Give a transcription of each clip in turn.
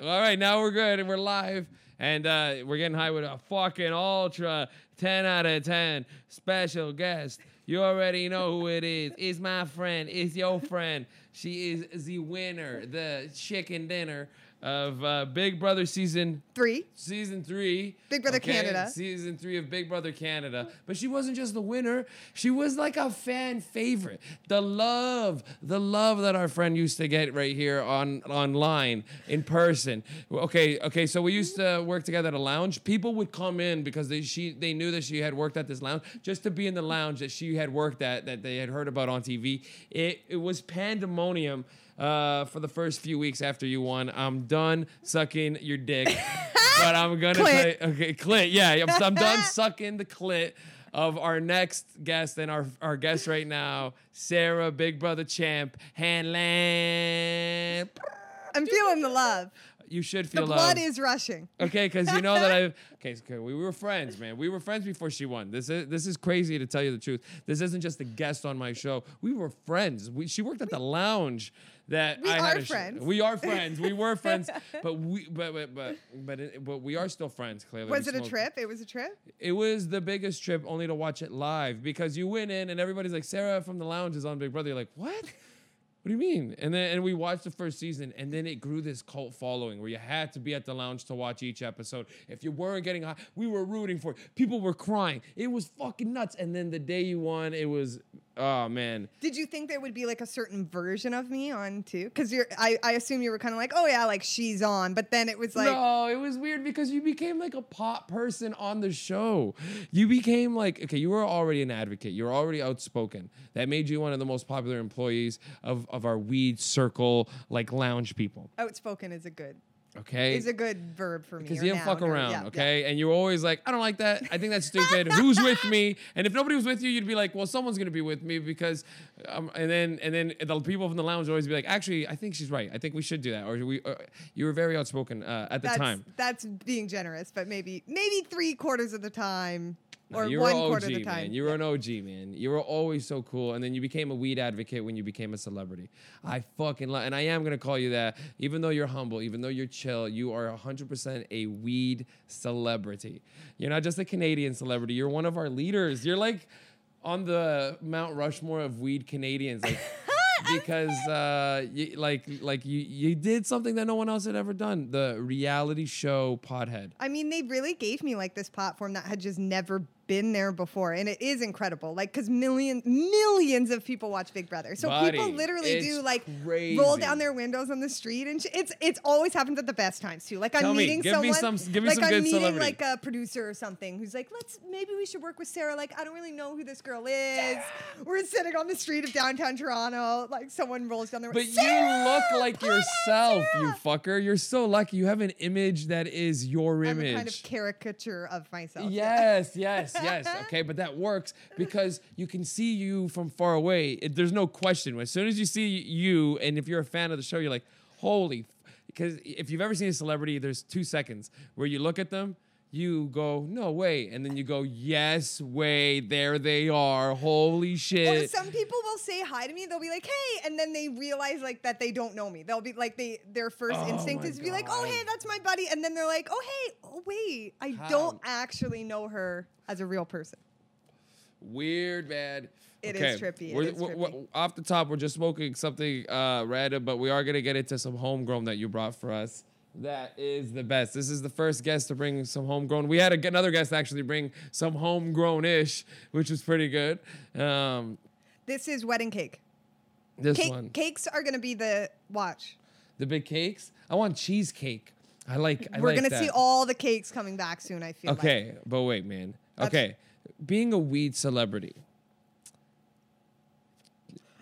All right, now we're good and we're live. And uh, we're getting high with a fucking ultra 10 out of 10 special guest. You already know who it is. It's my friend. It's your friend. She is the winner, the chicken dinner of uh, Big Brother season Three. season three. Big Brother Canada. Season three of Big Brother Canada. But she wasn't just the winner, she was like a fan favorite. The love, the love that our friend used to get right here on online in person. Okay, okay, so we used to work together at a lounge. People would come in because they she they knew that she had worked at this lounge just to be in the lounge that she had worked at that they had heard about on TV. It it was pandemonium uh, for the first few weeks after you won. I'm done sucking your dick, but I'm gonna say okay, clit. Yeah, I'm, I'm done sucking the clit of our next guest and our our guest right now, Sarah, Big Brother champ, Hanlon. I'm feeling the love. You should feel The blood love. is rushing. Okay, because you know that I. Okay, okay, we were friends, man. We were friends before she won. This is this is crazy to tell you the truth. This isn't just a guest on my show. We were friends. We, she worked at the lounge that We I had are a sh- friends. we are friends. We were friends, but we but but but but, it, but we are still friends. Clearly, Was We it a trip? It was a trip. It was the biggest trip, only to watch it live because you went in and everybody's like, Sarah from the lounge is on Big Brother. You're like, what? What do you mean? And then and we watched the first season, and then it grew this cult following where you had to be at the lounge to watch each episode. If you weren't getting high, we were rooting for it. People were crying. It was fucking nuts. And then the day you won, it was oh man. Did you think there would be like a certain version of me on too? Because you're, I, I assume you were kind of like, oh yeah, like she's on. But then it was like, no, it was weird because you became like a pop person on the show. You became like, okay, you were already an advocate. You were already outspoken. That made you one of the most popular employees of, of our weed circle, like lounge people. outspoken is a good, Okay. is a good verb for me. because you didn't fuck around, yeah, yeah. okay? And you're always like, I don't like that. I think that's stupid. Who's with me? And if nobody was with you, you'd be like, well, someone's gonna be with me because, um, and then and then the people from the lounge would always be like, actually, I think she's right. I think we should do that. Or we, uh, you were very outspoken uh, at the That's, time. that's being generous, but maybe maybe three quarters of the time Or you one were OG, quarter of the time. man. You were an OG, man. You were always so cool, and then you became a weed advocate when you became a celebrity. I fucking love, and I am gonna call you that, even though you're humble, even though you're chill. You are 100% a weed celebrity. You're not just a Canadian celebrity. You're one of our leaders. You're like on the Mount Rushmore of weed Canadians, like. because uh, you, like like you you did something that no one else had ever done the reality show pothead I mean, they really gave me like this platform that had just never been there before, and it is incredible. Like, because millions, millions of people watch Big Brother, so people literally do like crazy. roll down their windows on the street, and sh- it's it's always happens at the best times too. Like I'm me, meeting give me someone, some- give me like some I'm good meeting celebrity. like a producer or something who's like, let's maybe we should work with Sarah. Like I don't really know who this girl is. We're sitting on the street of downtown Toronto. Like someone rolls down their But you look like yourself, you Sarah! fucker. You're so lucky. You have an image that is your I'm image. a kind of caricature of myself. Yes, yes, yes. Okay, but that works because you can see you from far away. It, there's no question. As soon as you see you, and if you're a fan of the show, you're like, holy. Because if you've ever seen a celebrity, there's two seconds where you look at them, you go, no way. And then you go, yes, way, there they are. Holy Or shit. some people will say hi to me. They'll be like, "Hey," and then they realize like that they don't know me. They'll be like, they their first Oh instinct is to be like, "Oh, hey, that's my buddy," and then they're like, "Oh, hey, oh wait, I How? don't actually know her as a real person." Weird, man. It It is trippy, We're, is we're- trippy. we're- off the top, we're just smoking something uh, random, but we are gonna get into some homegrown that you brought for us. That is the best. This is the first guest to bring some homegrown. We had a, another guest actually bring some homegrown-ish, which was pretty good. Um, This is wedding cake. this Cake, one, Cakes are gonna be the watch. the big cakes. I want cheesecake. I like. I We're like gonna see all the cakes coming back soon. I feel. like. Okay, but wait, man. That's- Okay, being a weed celebrity.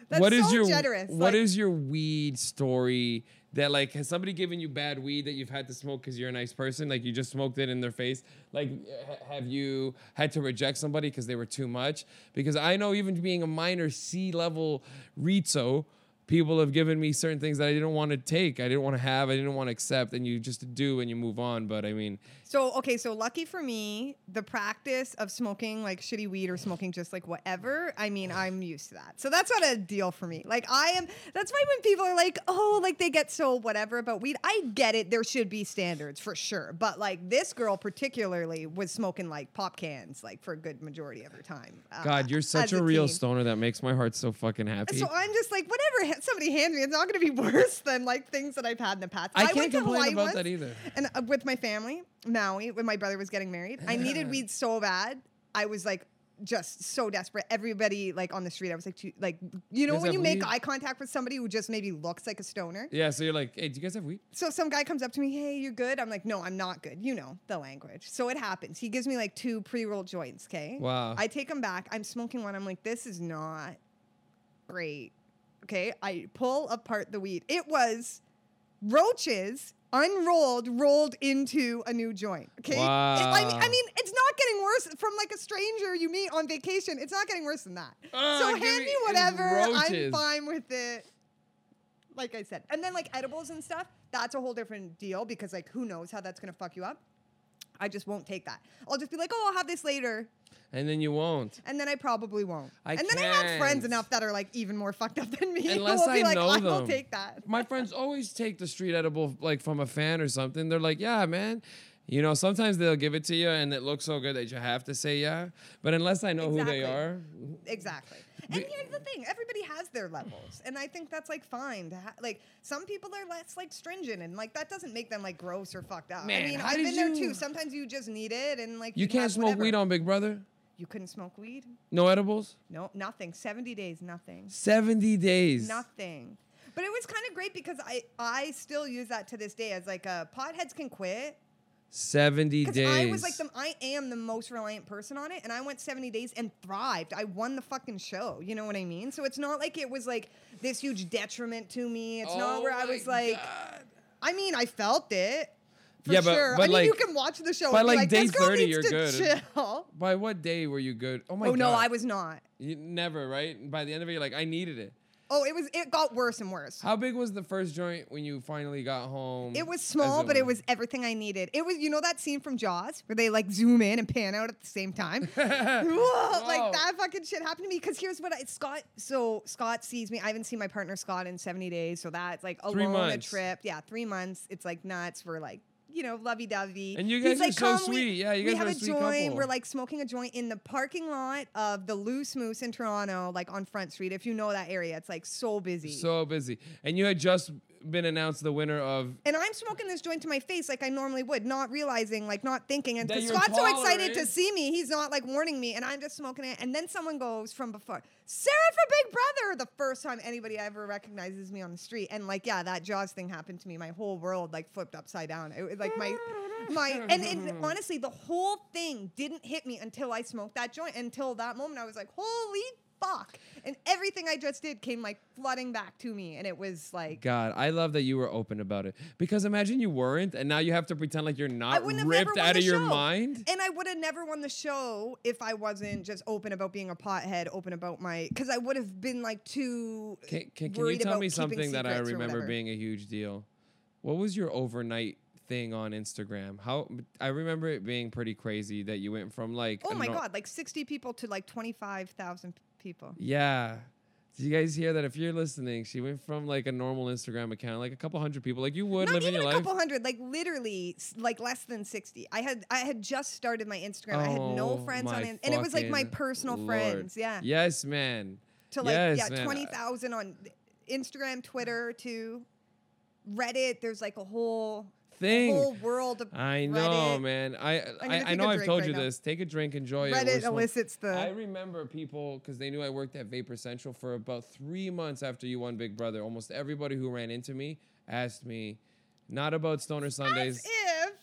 That's what is so your generous. what like, is your weed story that like has somebody given you bad weed that you've had to smoke because you're a nice person? Like you just smoked it in their face? Like ha- have you had to reject somebody because they were too much? Because i know even being a minor c level rizzo people have given me certain things that I didn't want to take, I didn't want to have, I didn't want to accept, and you just do and you move on. But I mean, So okay, so lucky for me, the practice of smoking like shitty weed or smoking just like whatever. I mean, I'm used to that. So that's not a deal for me. Like I am. That's why when people are like, oh, like they get so whatever about weed, I get it. There should be standards for sure. But like this girl particularly was smoking like pop cans like for a good majority of her time. uh, God, you're such as a, real stoner that makes my heart so fucking happy. So I'm just like, whatever somebody hands me, it's not going to be worse than like things that I've had in the past. I went can't complain about once, that either. And uh, with my family, Maui, when my brother was getting married, I needed weed so bad. I was like, just so desperate. Everybody like on the street, I was like, like you know when you make weed? eye contact with somebody who just maybe looks like a stoner. yeah, so you're like, hey, do you guys have weed? So some guy comes up to me, hey, you're good? I'm like, no, I'm not good. You know the language. So it happens. He gives me like two pre-rolled joints. Okay. Wow. I take them back. I'm smoking one. I'm like, this is not great. Okay. I pull apart the weed. It was roaches unrolled, rolled into a new joint. Okay. It- I, mean, I mean, it's not getting worse from like a stranger you meet on vacation. It's not getting worse than that. Ah, so hand me- whatever. I'm fine with it like I said. And then like edibles and stuff, that's a whole different deal because like who knows how that's gonna fuck you up. I just won't take that. I'll just be like, oh, I'll have this later, And then you won't. and then I probably won't. I and then I have friends enough that are like even more fucked up than me. who Unless will be I like, know I will them. take that. My friends always take the street edible like from a fan or something. They're like, yeah, man. You know, sometimes they'll give it to you and it looks so good that you have to say yeah. But unless I know who they are, Exactly. And here's the thing: everybody has their levels, and I think that's like fine. To ha- like some people are less like stringent, and like that doesn't make them like gross or fucked up. Man, I mean, I've been there you- too. Sometimes you just need it, and like you can't smoke whatever. weed on Big Brother. You couldn't smoke weed? No edibles. No, nothing. Seventy days, nothing. 70 days. Nothing. But it was kind of great because I I still use that to this day as like a potheads can quit 70 because days. I was like the I am the most reliant person on it and I went 70 days and thrived. I won the fucking show. You know what I mean? So it's not like it was like this huge detriment to me. It's not Oh where I was like God. I mean, I felt it. For Yeah, but- sure. but I mean, you can watch the show by and like like, day this girl 30 needs you're good. chill. By what day were you good? Oh my oh, god. oh god. no, I was not. You never, right? By the end of it, you're like, I needed it. Oh, it was it got worse and worse. How big was the first joint when you finally got home? It was small, but it was everything I needed. It was, you know, that scene from Jaws where they like zoom in and pan out at the same time. Whoa, like that fucking shit happened to me. Because here's what I, Scott. So Scott sees me. I haven't seen my partner Scott in 70 days, so that's like alone a trip. Yeah, three months. It's like nuts. We're like. You know, lovey dovey. And you guys are so sweet. Yeah, you guys we have are a a sweet joint. couple. We're like smoking a joint in the parking lot of the Loose Moose in Toronto, like on Front Street. If you know that area, it's like so busy. so busy. And you had just been announced the winner of And I'm smoking this joint to my face like I normally would, not realizing, like not thinking. And That 'cause you're Scott's so excited to tolerant. see me, he's not like warning me, and I'm just smoking it. And then someone goes from before, Sarah for Big Brother, the first time anybody ever recognizes me on the street. And like, yeah, that Jaws thing happened to me. My whole world like flipped upside down. It was like my my and, and honestly, the whole thing didn't hit me until I smoked that joint. Until that moment, I was like, holy fuck. And everything I just did came like flooding back to me. And it was like God, I love that you were open about it. Because imagine you weren't, and now you have to pretend like you're not wouldn't have never ripped out of your show. mind. And I would have never won the show if I wasn't just open about being a pothead, open about my because I would have been like too. Can, can, can you tell me something that I remember being a huge deal? What was your overnight thing on Instagram? How I remember it being pretty crazy that you went from like Oh my god, like sixty people to like twenty five thousand people. Yeah. Did you guys hear that? If you're listening, she went from like a normal Instagram account, like a couple hundred people, like you would Not live in even your a life. couple hundred, like literally, like less than sixty. I had I had just started my Instagram. I had Oh no friends on it, and it was like my fucking personal Lord. friends. Yeah, Yes, man. to like yes, yeah, man. twenty thousand on Instagram, Twitter, to Reddit. There's like a whole Thing. whole world of I know, Reddit. man. I I, I take know a I've drink told right you now. this. Take a drink, enjoy it. Reddit elicits the. I remember people because they knew I worked at Vapor Central for about three months after you won Big Brother. Almost everybody who ran into me asked me, not about Stoner Sundays.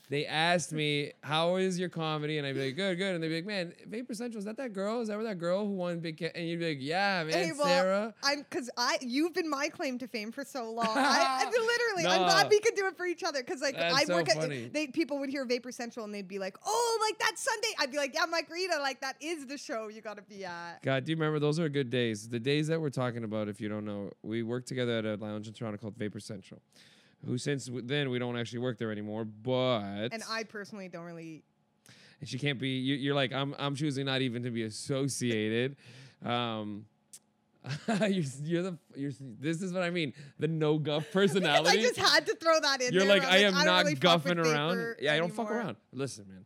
They asked me, "How is your comedy?" And I'd be like, "Good, good." And they'd be like, "Man, Vapor Central is that that girl? Is that where that girl who won Big?" Ca-? And you'd be like, "Yeah, man, Hey, well, Sarah." I'm because I you've been my claim to fame for so long. I, I literally, I'm No. glad we could do it for each other because like That's I so work funny. at they people would hear Vapor Central and they'd be like, oh, like that Sunday. I'd be like, yeah, Margarita, like that is the show you got to be at. God, do you remember those are good days? The days that we're talking about, if you don't know, we worked together at a lounge in Toronto called Vapor Central. Who since then we don't actually work there anymore, but And I personally don't really. and she can't be. You, you're like I'm. I'm choosing not even to be associated. Um, you're, you're the. You're. This is what I mean. The no guff personality. I just had to throw that in. You're there. like I am not really guffing around. Yeah, I don't fuck around. Listen, man.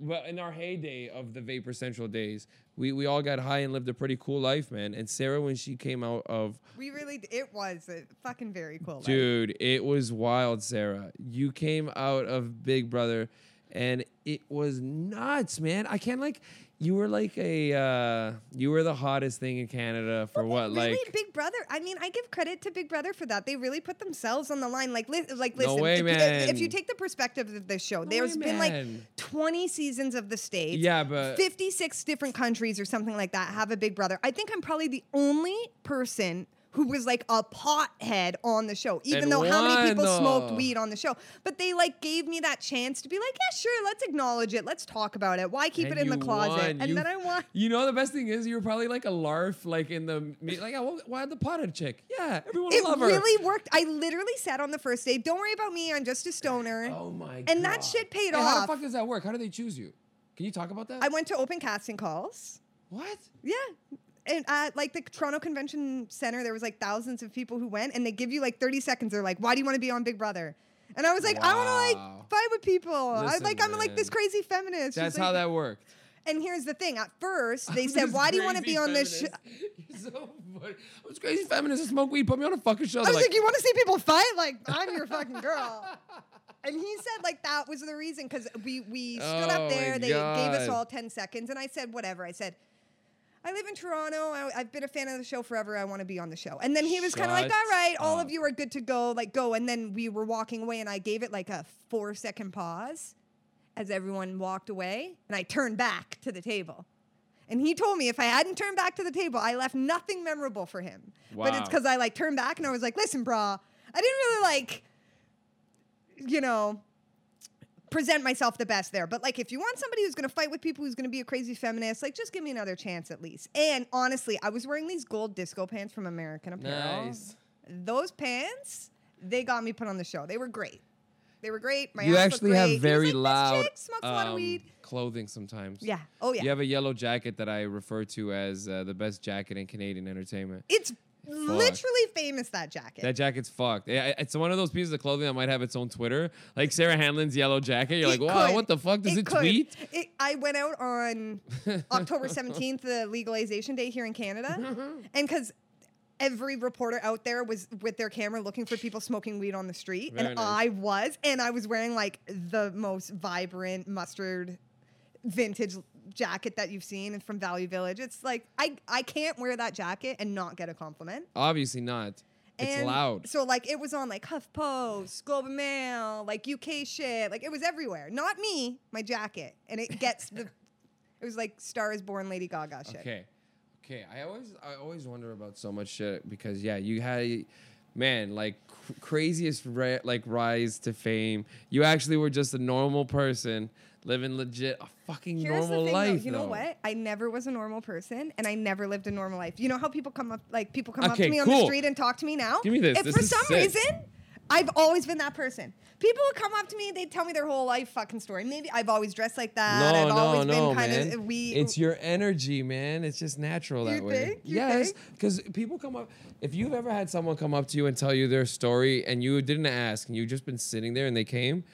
Well, in our heyday of the Vapor Central days, we, we all got high and lived a pretty cool life, man. And Sarah, when she came out of We really, it was a fucking very cool. life. Dude, it was wild, Sarah. You came out of Big Brother and it was nuts, man. I can't like you were like a uh you were the hottest thing in Canada for what really, like Big Brother. I mean, I give credit to Big Brother for that. They really put themselves on the line. Like, li- like No listen, way, if, man. if you take the perspective of this show, there's way, been like 20 seasons of the states. Yeah, but 56 different countries or something like that have a Big Brother. I think I'm probably the only person who was like a pothead on the show, even And though how many people smoked weed on the show. But they like gave me that chance to be like, yeah, sure, let's acknowledge it. Let's talk about it. Why keep and it in the closet? won. And You- then I won. You know the best thing is you were probably like a larf like in the like why the potted chick? Yeah, everyone It love her. It really worked. I literally said on the first day, "Don't worry about me. I'm just a stoner." Oh my god. And that shit paid Hey, How the fuck does that work? How do they choose you? Can you talk about that? I went to open casting calls. what? Yeah. And at like the Toronto Convention Center, there was like thousands of people who went, and they give you like 30 seconds. They're like, "Why do you want to be on Big Brother?" And I was like, "I want to Wow. like fight with people. I Listen, like I'm like this crazy feminist." That's She's how that worked. And here's the thing: at first, they said, "Why do you want to be on this?" Sh-? feminist. You're so funny. I was crazy feminist. I smoke weed. Put me on a fucking show. I was like, like, "You want to see people fight? Like I'm your fucking girl." And he said like that was the reason because we we stood Oh up my there. They gave us God. all ten seconds, and I said whatever. I said. I live in Toronto. I, I've been a fan of the show forever. I want to be on the show. And then he was kind of like, all right, all up. of you are good to go. Like, go. And then we were walking away, and I gave it like a four second pause as everyone walked away. And I turned back to the table. And he told me if I hadn't turned back to the table, I left nothing memorable for him. But it's because I like turned back and I was like, listen, brah, I didn't really like, you know, present myself the best there. But like, if you want somebody who's gonna fight with people, who's gonna be a crazy feminist, like, just give me another chance at least. And honestly, I was wearing these gold disco pants from American Apparel. Nice. Those pants, they got me put on the show. They were great. They were great. My you actually have very like, loud chick smokes a lot of um, weed. clothing sometimes. Yeah. Oh yeah. You have a yellow jacket that I refer to as uh, the best jacket in Canadian entertainment. It's literally famous that jacket. That jacket's fucked. Yeah, It's one of those pieces of clothing that might have its own Twitter. Like Sarah Hanlon's yellow jacket. You're like, wow, could. what the fuck? Does it, could. tweet? It, I went out on October 17th, the legalization day here in Canada. and because every reporter out there was with their camera looking for people smoking weed on the street. Very and nice. I was. And I was wearing like the most vibrant mustard vintage jacket that you've seen from Value Village. It's like, I, I can't wear that jacket and not get a compliment. Obviously not. It's And loud. So like it was on like HuffPost, Globe and Mail, like UK shit. Like it was everywhere. Not me, my jacket. And it gets the it was like Star is Born Lady Gaga shit. Okay. Okay. I always I always wonder about so much shit because yeah, you had man, like cr- craziest ri- like rise to fame. You actually were just a normal person living legit a fucking Here's normal thing, life. though. You know what? I never was a normal person, and I never lived a normal life. You know how people come up, like people come up to me on the street and talk to me now. Give me this. If This for some sick. reason, I've always been that person. People would come up to me, they'd tell me their whole life fucking story. Maybe I've always dressed like that. No, I've no, always no, been kind man. of we. it's your energy, man. It's just natural that You way. think? You yes, because people come up. If you've ever had someone come up to you and tell you their story, and you didn't ask, and you've just been sitting there, and they came,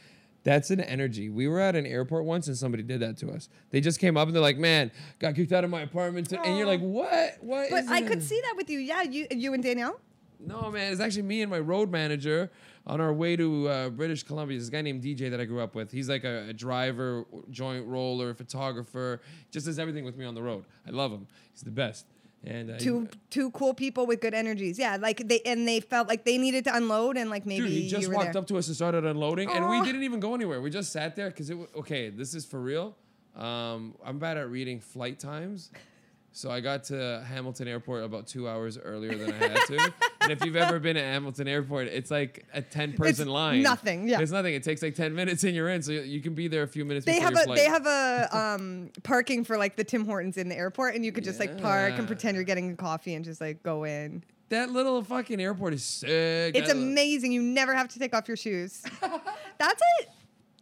that's an energy. We were at an airport once, and somebody did that to us. They just came up and they're like, "Man, got kicked out of my apartment," to-" and you're like, "What? What?" but is I it?" could see that with you. Yeah, you you and Danielle. No, man, it's actually me and my road manager on our way to uh, British Columbia. This guy named DJ that I grew up with. He's like a, a driver, joint roller, photographer, just does everything with me on the road. I love him. He's the best. And uh, two two cool people with good energies. Yeah, like they and they felt like they needed to unload and like maybe Dude, he just you were walked there. up to us and started unloading, and we didn't even go anywhere. We just sat there because it. wa- Okay, this is for real. Um, I'm bad at reading flight times, so I got to Hamilton Airport about two hours earlier than I had to. and if you've ever been at Hamilton Airport, it's like a ten person line. nothing, yeah. it's nothing. It takes like ten minutes and you're in, so you- can be there a few minutes. They before have a flight. they have a um parking for like the Tim Hortons in the airport, and you could just like park and pretend you're getting a coffee and just like go in. that little fucking airport is sick. It's That- amazing. You never have to take off your shoes. That's it.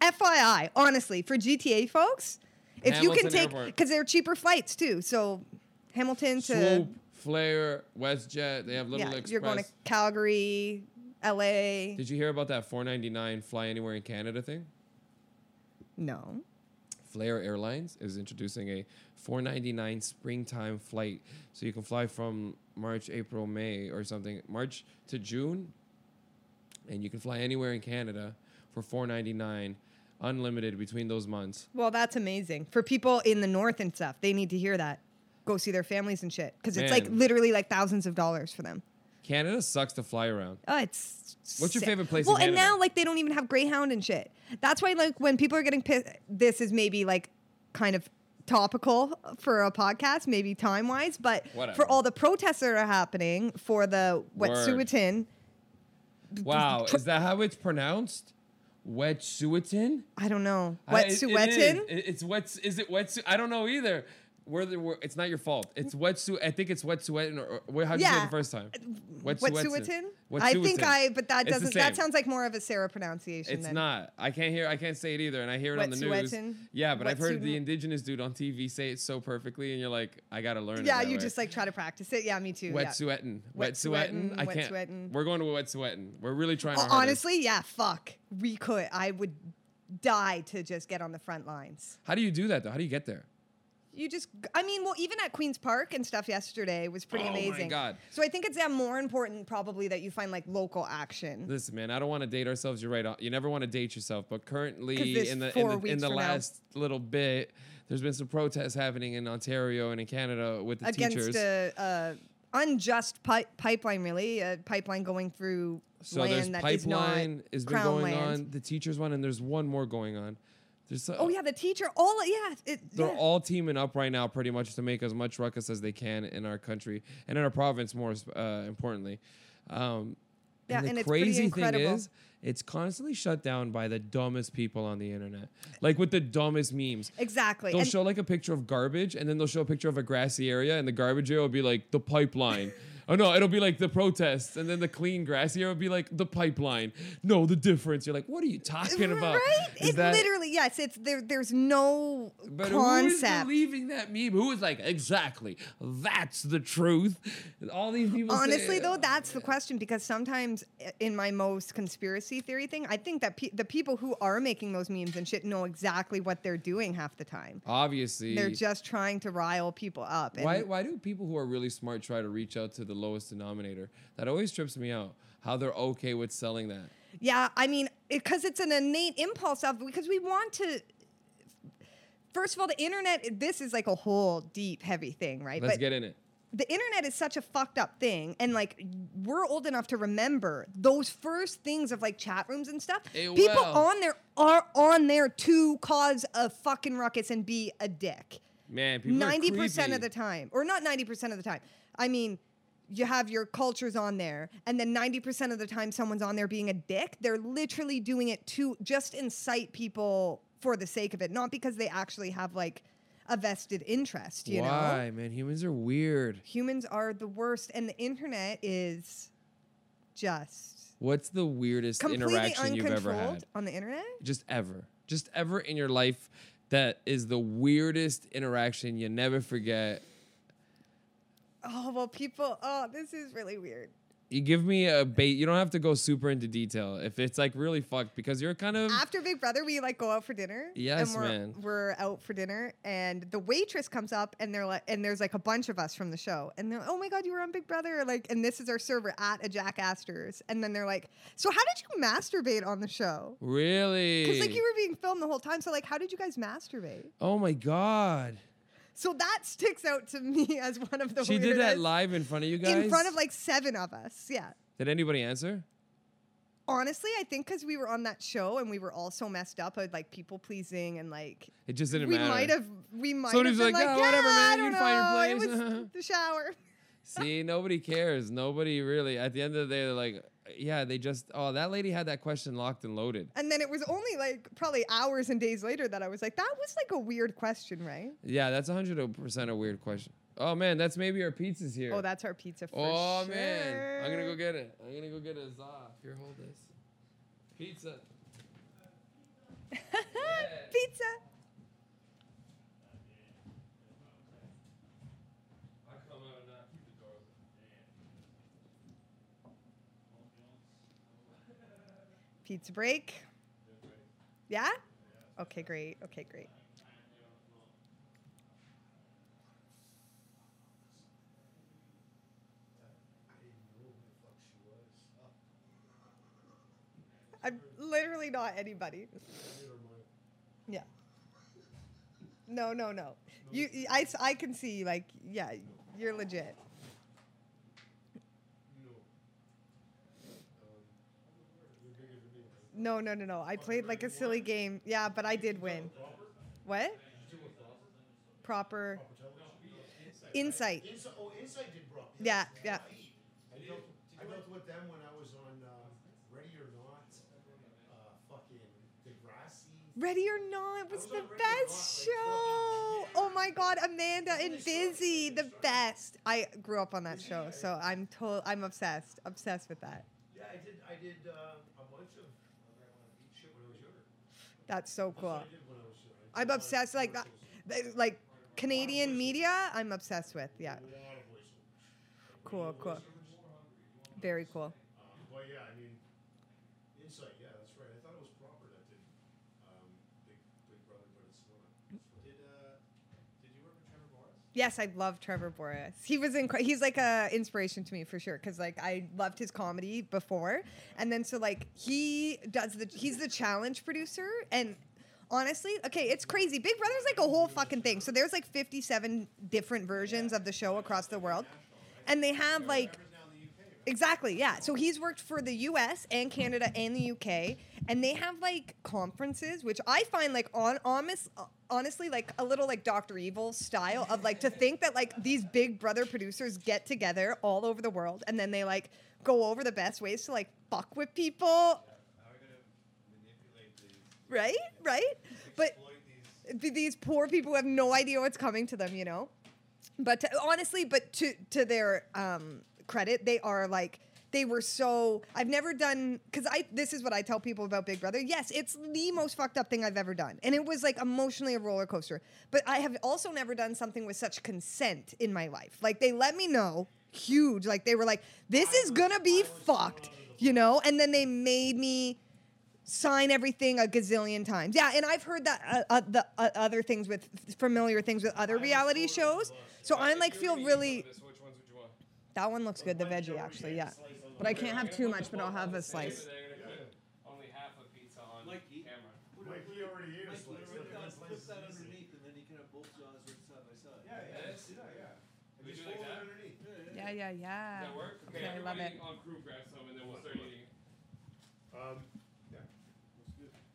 FYI, honestly, for GTA folks, if you can take because they're cheaper flights too. So Hamilton to Swoop, Flair, WestJet. They have little yeah, express. you're going to Calgary, LA. Did you hear about that 499 fly anywhere in Canada thing? no. Flair Airlines is introducing a 499 springtime flight, so you can fly from March, April, May, or something, March to June, and you can fly anywhere in Canada for 499, unlimited between those months. Well, that's amazing for people in the north and stuff. They need to hear that. Go see their families and shit because it's like literally like thousands of dollars for them. Canada sucks to fly around. Oh, it's. What's your sick. favorite place Well, and now like they don't even have Greyhound and shit. That's why like when people are getting pissed, this is maybe like kind of topical for a podcast, maybe time wise, but Whatever. for all the protests that are happening for the. Wet'suwet'en, Wow, is that how it's pronounced? Wet'suwet'en? I don't know. I- it- it. Wet'suwet'en? It's wet. Is it wet? I don't know either. Where the where, it's not your fault. It's wetsu. I think it's wetsuetin or, or how'd you say it the first time? Uh, Wet'suwet'en? I think I, but that It's the doesn't. same. That sounds like more of a Sarah pronunciation. It's than, not. I can't hear. I can't say it either, and I hear it on the news. Wet'suwet'en? Yeah, but I've heard the Wet'suwet'en? indigenous dude on TV say it so perfectly, and you're like, I gotta learn it. Yeah, that you way. just like try to practice it. Yeah, me too. yeah. Wet'suwet'en. Wet'suwet'en, Wet'suwet'en. I can't. Wet'suwet'en. We're going to Wet'suwet'en. We're really trying. Our hardest. honestly, yeah, fuck. We could. I would die to just get on the front lines. how do you do that though? How do you get there? You just, I mean, well, even at Queen's Park and stuff yesterday was pretty Oh my amazing. God. So I think it's yeah, more important probably that you find like local action. Listen, man, I don't want to date ourselves. You're right. Uh, you never want to date yourself. But 'Cause currently, this in the in the, in weeks the from now- last little bit, there's been some protests happening in Ontario and in Canada with the against teachers. a, a unjust pi- pipeline, really, a pipeline going through so there's land that is not pipeline has been crown going land. on. The teachers one, and there's one more going on. There's uh, Oh yeah, the teacher. All yeah, it, They're yeah. all teaming up right now, pretty much, to make as much ruckus as they can in our country and in our province, more uh, importantly. Um, Yeah, and the and crazy thing is, it's constantly shut down by the dumbest people on the internet, like with the dumbest memes. exactly. They'll And- show like a picture of garbage, and then they'll show a picture of a grassy area, and the garbage area will be like the pipeline. oh no, it'll be like the protests, and then the clean grassy area will be like the pipeline. No, the difference. You're like, what are you talking about? Right? Is it that- literally yes. It's there. There's no but who is concept. believing that meme? Who is like, exactly, that's the truth? All these people. say- Honestly, though, that's the question because sometimes in my most conspiracy theory thing, I think that pe- the people who are making those memes and shit know exactly what they're doing half the time. obviously. They're just trying to rile people up. Why? Why do people who are really smart try to reach out to the lowest denominator? That always trips me out. How they're okay with selling that. Yeah, I mean, because it's an innate impulse of because we want to. First of all, the internet. This is like a whole deep, heavy thing, right? Let's But get in it. the internet is such a fucked up thing and like we're old enough to remember those first things of like chat rooms and stuff Eh, people well. on there are on there to cause a fucking ruckus and be a dick Man, people 90% creepy. of the time or not 90% of the time i mean you have your cultures on there and then 90% of the time someone's on there being a dick they're literally doing it to just incite people for the sake of it not because they actually have like a vested interest you know Why, man? Humans are weird. humans are the worst and the internet is just What's the weirdest interaction you've ever had? on the internet Just ever. Just ever in your life that is the weirdest interaction you never forget. Oh well people oh this is really weird You give me a bait. You don't have to go super into detail if it's like really fucked because you're kind of after big brother we like go out for dinner Yes, and we're, man. we're out for dinner and the waitress comes up and they're like and there's like a bunch of us from the show and they're oh my god you were on big brother like and this is our server at a jack astor's and then they're like so how did you masturbate on the show really. because like you were being filmed the whole time so like how did you guys masturbate oh my god. So that sticks out to me as one of the She did that live in front of you guys. in front of like seven of us. Yeah. Did anybody answer? Honestly, I think because we were on that show and we were all so messed up with like people pleasing and like It just didn't we matter. We might have we might have been like, like, "Yeah, whatever, man, I you don't can find your place." It was the shower. See, nobody cares. Nobody really. At the end of the day, they're like, yeah, they just. Oh, that lady had that question locked and loaded. And then it was only like probably hours and days later that I was like, that was like a weird question, right? Yeah, that's hundred percent a weird question. Oh man, that's maybe our pizza's here. Oh, that's our pizza for Oh sure. man, I'm gonna go get it. I'm gonna go get a za. Here, hold this. Pizza. pizza. I come out and not keep the door open. Pizza break. Yeah? Okay, great. Okay, great. I'm literally not anybody. Yeah. No, no, no. You, I, I can see like, yeah, you're legit. No, no, no, no. I played like a silly game. Yeah, but I did win. What? Proper. Insight. Oh, Insight did Brock. Yeah, yeah. I built with them when I was on uh, Ready or Not, uh, fucking Degrassi. Ready or Not was the on Ready or best show. Oh my God, Amanda and Busy, the best. I grew up on that show, so I'm to- I'm obsessed, obsessed with that. Yeah, I did. I did uh, a bunch of uh, shit when I was younger. That's so cool. I did when I was. I I'm did a lot of obsessed like that, like Canadian media. I'm obsessed with. Yeah, A lot of voiceovers. cool, cool, very cool. Um, but yeah, I mean, Insight. Yeah, that's right. I thought it was proper that did um, Big Big Brother, but it's not. Did uh, did you work with Trevor Boris? Yes, I love Trevor Boris. He was inc- he's like a inspiration to me for sure because like I loved his comedy before, and then so like he does the he's the challenge producer and. Honestly, okay, it's crazy. Big Brother's like a whole fucking thing. So there's like 57 different versions of the show across the world. And they have like Exactly, yeah. So he's worked for the US and Canada and the UK, and they have like conferences, which I find like on honest, honestly like a little like Doctor Evil style of like to think that like these Big Brother producers get together all over the world and then they like go over the best ways to like fuck with people, right? Right? But these? poor people have no idea what's coming to them, you know. But to, honestly, but to to their um, credit, they are like they were so. I've never done because I. This is what I tell people about Big Brother. Yes, it's the most fucked up thing I've ever done, and it was like emotionally a roller coaster. But I have also never done something with such consent in my life. Like they let me know, huge. Like they were like, "This is gonna be fucked," you know, and then they made me sign everything a gazillion times. Yeah, and I've heard that uh, uh, the uh, other things with familiar things with other reality shows. So I'm like feel really. Which ones would you want? That one looks good, the veggie actually. Yeah, but I can't have too much. But I'll have a slice. Only half a pizza on camera. Mike, he already ate a slice. put that, that put slice. that underneath, and then you can have both jaws side by side. Yeah, yeah, yeah, yeah. We like that? Yeah, yeah, yeah. Does that work? Okay, I love it. on crew grab some and then we'll start eating. Um, yeah.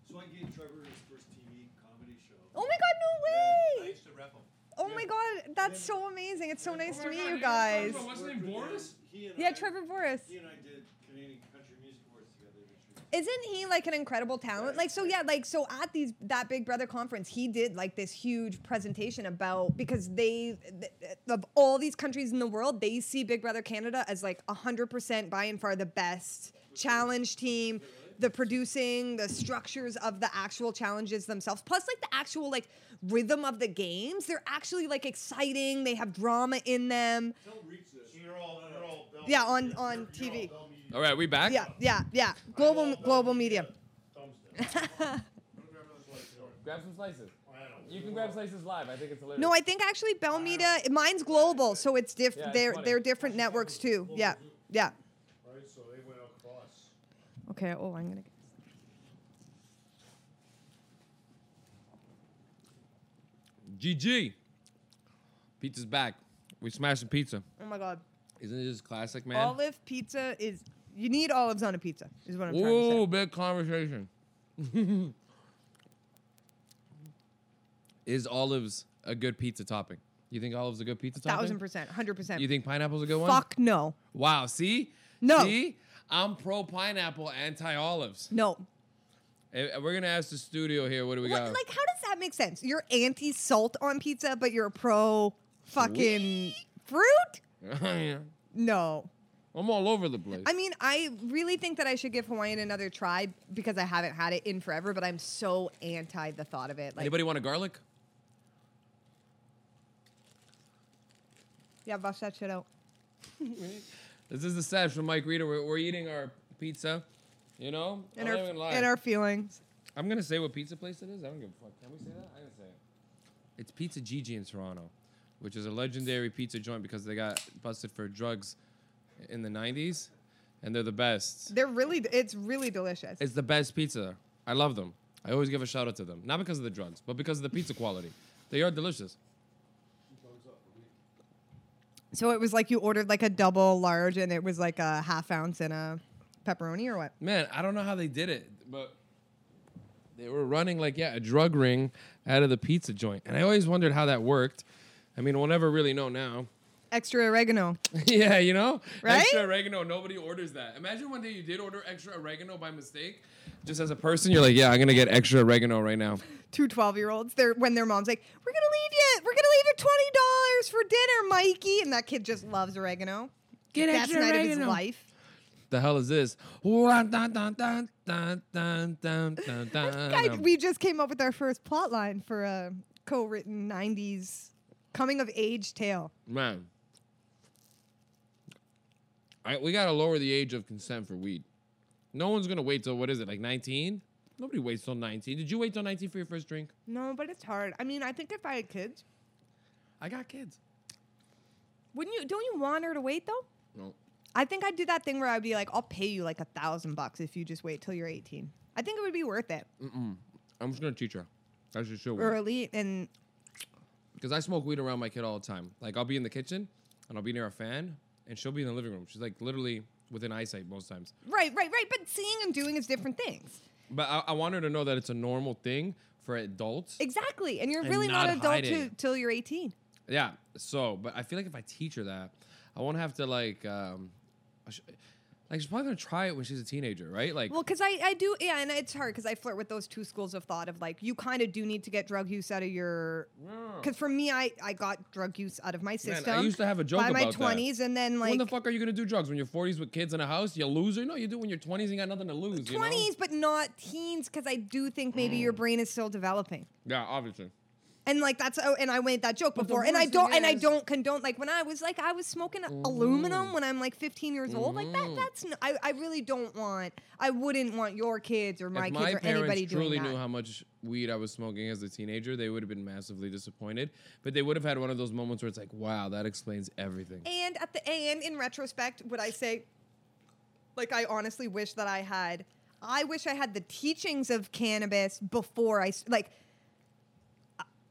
So I gave Trevor his first TV comedy show. Oh my God, no I way! used to rep him. Oh my God, that's so amazing. It's so nice Oh to meet God, you guys. What's his name, Boris? He Yeah, I, Trevor Boris. He and I did Canadian Country Music Awards together. Isn't he like an incredible talent? Like so yeah, like so at these that Big Brother conference, he did like this huge presentation about because they th- of all these countries in the world, they see Big Brother Canada as like 100% by and far the best challenge team. The producing, the structures of the actual challenges themselves, plus like the actual like rhythm of the games. They're actually like exciting. They have drama in them. Tell Reach this. So you're all, all Yeah, on- on You're- you're TV. all All right, we back? Yeah, yeah, yeah. Global global media. Thumbs down. Wanna grab another slice? Sorry. Grab some slices. I don't know. You can grab slices live. I think it's hilarious. No, I think actually Bell Media, mine's global, so it's diff. Yeah, they're funny. they're different networks too. Yeah, yeah. Right, so they went across. Okay. Oh, I'm gonna. GG. Pizza's back. We smashing pizza. Oh my god. Isn't it just classic, man? Olive pizza is you need olives on a pizza. Is what I'm trying to Ooh, say. big conversation. Is olives a good pizza topping? You think olives a good pizza topping? Thousand percent, hundred percent. You think pineapple's a good one? Fuck no, Wow. See? No. See? I'm pro pineapple, anti olives. no. Eh, eh, we're gonna ask the studio here. What do we What, got? like, how does that make sense? You're anti salt on pizza, but you're pro fucking fruit? Yeah. No. I'm all over the place. I mean, I really think that I should give Hawaiian another try because I haven't had it in forever, but I'm so anti the thought of it. Like, Anybody want a garlic? Yeah, bust that shit out. This is the sesh from Mike Rita. We're, we're eating our pizza. You know? In I'm our, not in our feelings. I'm gonna say what pizza place it is. I don't give a fuck. Can we say that? I can say it. It's Pizza Gigi in Toronto, which is a legendary pizza joint because they got busted for drugs in the '90s, and they're the best. They're really, it's really delicious. It's the best pizza. I love them. I always give a shout out to them, not because of the drugs, but because of the pizza quality. They are delicious. So it was like you ordered like a double large and it was like a half ounce and a pepperoni or what? Man, I don't know how they did it, but they were running like yeah a drug ring out of the pizza joint, and I always wondered how that worked. I mean, we'll never really know now. Extra oregano. yeah, you know, Right? extra oregano. Nobody orders that. Imagine one day you did order extra oregano by mistake. Just as a person, you're like, yeah, I'm gonna get extra oregano right now. Two 12 year olds, they're when their mom's like, We're gonna leave you, we're gonna leave you twenty dollars for dinner, Mikey. And that kid just loves oregano. Get Best extra night of his oregano. life. The hell is this? Guy, we just came up with our first plot line for a co-written '90s coming of age tale. Man, I, we gotta lower the age of consent for weed. No one's gonna wait till what is it like 19? Nobody waits till 19. Did you wait till 19 for your first drink? No, but it's hard. I mean, I think if I had kids, I got kids. wouldn't you? Don't you want her to wait though? No. I think I'd do that thing where I'd be like, I'll pay you like a thousand bucks if you just wait till you're 18. I think it would be worth it Mm-mm. I'm just gonna teach her. That's just show early and Because I smoke weed around my kid all the time. Like I'll be in the kitchen and I'll be near a fan and she'll be in the living room. She's like literally within eyesight most times. right, right, right. But seeing and doing is different things. But I, I want her to know that it's a normal thing for adults. Exactly, and you're And really not, not adult hide to, till you're 18. Yeah. So, but I feel like if I teach her that, I won't have to like, um, I sh- like she's probably gonna try it when she's a teenager, right? Like, Well, because I, I do, yeah, and it's hard because I flirt with those two schools of thought of like, you kind of do need to get drug use out of your. Because for me, I, I got drug use out of my system. I used to have a joke by my. 20s, and then like when the fuck are you gonna do drugs when you're 40s with kids in a house? You loser? No, you do when you're 20s. and You got nothing to lose. You know? 20s, but not teens, because I do think maybe Mm. your brain is still developing. Yeah, obviously. And like that's oh, and I made that joke But before, and I don't and I don't condone like when I was like I was smoking aluminum when I'm like 15 years old, like Mm-hmm. that. That's n I I really don't want. I wouldn't want your kids or my if kids my or anybody doing that. Truly knew how much weed I was smoking as a teenager, they would have been massively disappointed. But they would have had one of those moments where it's like, wow, that explains everything. And at the and in retrospect, would I say, like, I honestly wish that I had. I wish I had the teachings of cannabis before I like.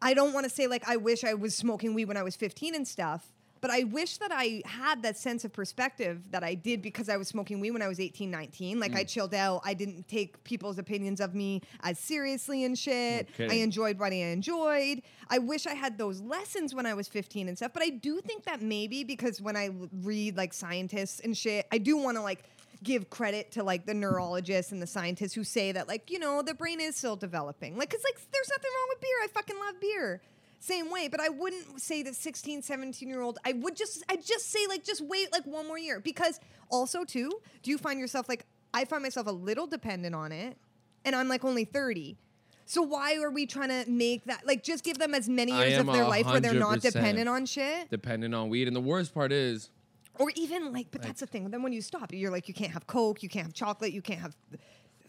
I- don't want to say like I wish I was smoking weed when I was 15 and stuff, but I wish that I had that sense of perspective that I did because I was smoking weed when I was 18, 19. Like I mm. chilled out. I didn't take people's opinions of me as seriously and shit. I enjoyed what I enjoyed. I wish I had those lessons when I was 15 and stuff, but I do think that maybe because when I read like scientists and shit, I do want to like give credit to like the neurologists and the scientists who say that like, you know, the brain is still developing. Like cuz like there's nothing wrong with beer. I fucking love beer. Same way, but I wouldn't say that 16, 17 year old. I would just, I just say like, just wait like one more year because also too, do you find yourself like, I find myself a little dependent on it, and I'm like only 30. So why are we trying to make that like just give them as many years of their life where they're not dependent on shit? Dependent on weed. And the worst part is, Or even like, but that's the thing. Then when you stop, you're like, you can't have Coke, you can't have chocolate, you can't have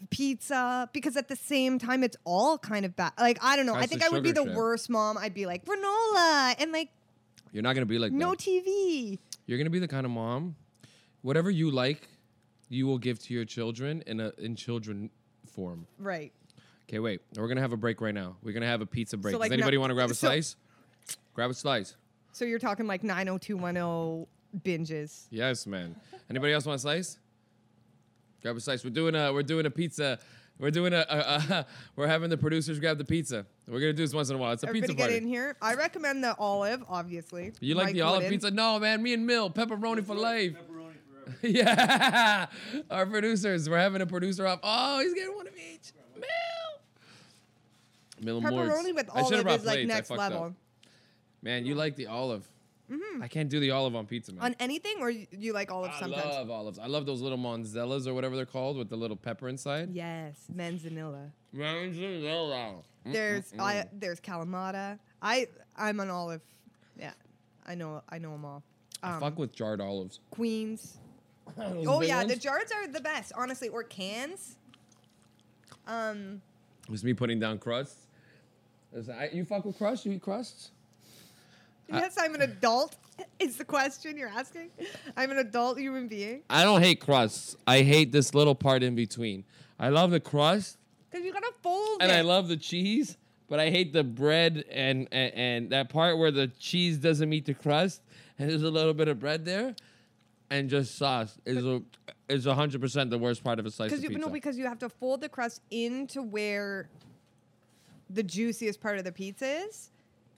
pizza because at the same time, it's all kind of bad. Like I don't know. I think I would be the shit. worst mom. I'd be like granola and like you're not going to be like no that. TV. You're going to be the kind of mom, whatever you like, you will give to your children in a in children form. Right. Okay, wait. We're going to have a break right now. We're going to have a pizza break. like, Does anybody no- want to grab a so- slice? Grab a slice. So you're talking like 90210 binges. Yes, man. Anybody else want a slice? Grab a slice. We're doing a we're doing a pizza. We're doing a, a, a we're having the producers grab the pizza. We're gonna do this once in a while. It's a Everybody pizza get party. in here. I recommend the olive, obviously. You like Mike the olive wouldn't. pizza? No, man. Me and Mill, pepperoni for life. Pepperoni forever. yeah, our producers. We're having a producer off. Oh, he's getting one of each. Mill. Mill and Mords. Pepperoni with I should've olive brought is like plates. I next fucked up. level. Man, you like the olive. I can't do the olive on pizza, man. On anything, or you you like olives I sometimes? I love olives. I love those little monzellas or whatever they're called with the little pepper inside. Yes, manzanilla. Mozzarella. There's I there's kalamata. I I'm an olive. Yeah, I know I know them all. Um, Fuck with jarred olives. Queens. Oh yeah, the jars are the best, honestly, or cans. Um, It was me putting down crusts. I, you fuck with crusts? You eat crusts? yes, I'm an adult. Is the question you're asking? I'm an adult human being. I don't hate crusts. I hate this little part in between. I love the crust Cause you gotta fold and it. I love the cheese, but I hate the bread and, and and that part where the cheese doesn't meet the crust and there's a little bit of bread there, and just sauce is a is hundred percent the worst part of a slice of Because you pizza. no, because you have to fold the crust into where the juiciest part of the pizza is.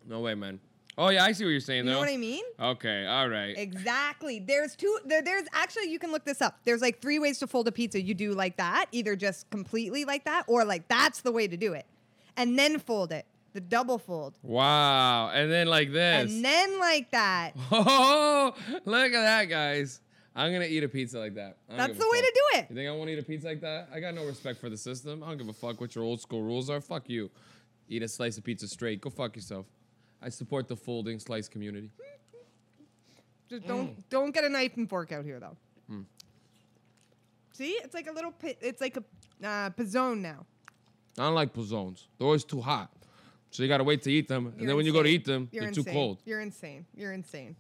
no way, man. Oh yeah, I see what you're saying You though. know what I mean? Okay, all right. Exactly. There's two. There, there's actually you can look this up. There's like three ways to fold a pizza. You do like that, either just completely like that, or like that's the way to do it, and then fold it. The double fold, Wow, and then like this. and then like that. Oh, look at that, guys. I'm gonna eat a pizza like that. That's the way fuck. to do it. You think I want to eat a pizza like that? I got no respect for the system. I don't give a fuck what your old school rules are. Fuck you. Eat a slice of pizza straight. Go fuck yourself. I support the folding slice community. Just Mm. don't don't get a knife and fork out here though. See, it's like a little. Pi- it's like a uh, pizzone now. I don't like pozzones. They're always too hot. So you gotta wait to eat them. and You're then when you go to eat them, You're they're insane. too cold. You're insane. You're insane.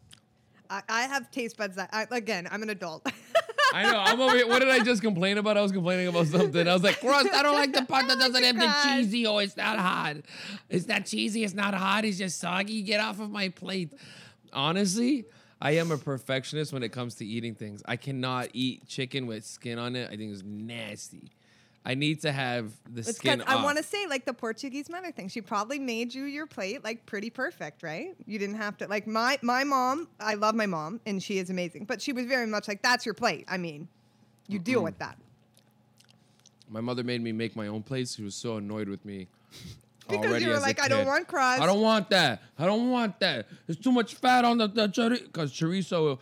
I, I have taste buds that I, again. I'm an adult. I know. I'm over here. What did I just complain about? I was complaining about something. I was like, crust, I don't like the part that doesn't have the oh crust. cheesy. Oh, it's not hot. It's not cheesy. It's not hot. It's just soggy. Get off of my plate. Honestly, I am a perfectionist when it comes to eating things. I cannot eat chicken with skin on it. I think it's nasty. I need to have the It's skin I want to say like the Portuguese mother thing. She probably made you your plate like pretty perfect, right? You didn't have to like my my mom. I love my mom and she is amazing, but she was very much like that's your plate. I mean, you deal with that My mother made me make my own plates. She was so annoyed with me. because already you were like I don't want crust. I don't want that. I don't want that. There's too much fat on the, the chorizo. Because chorizo,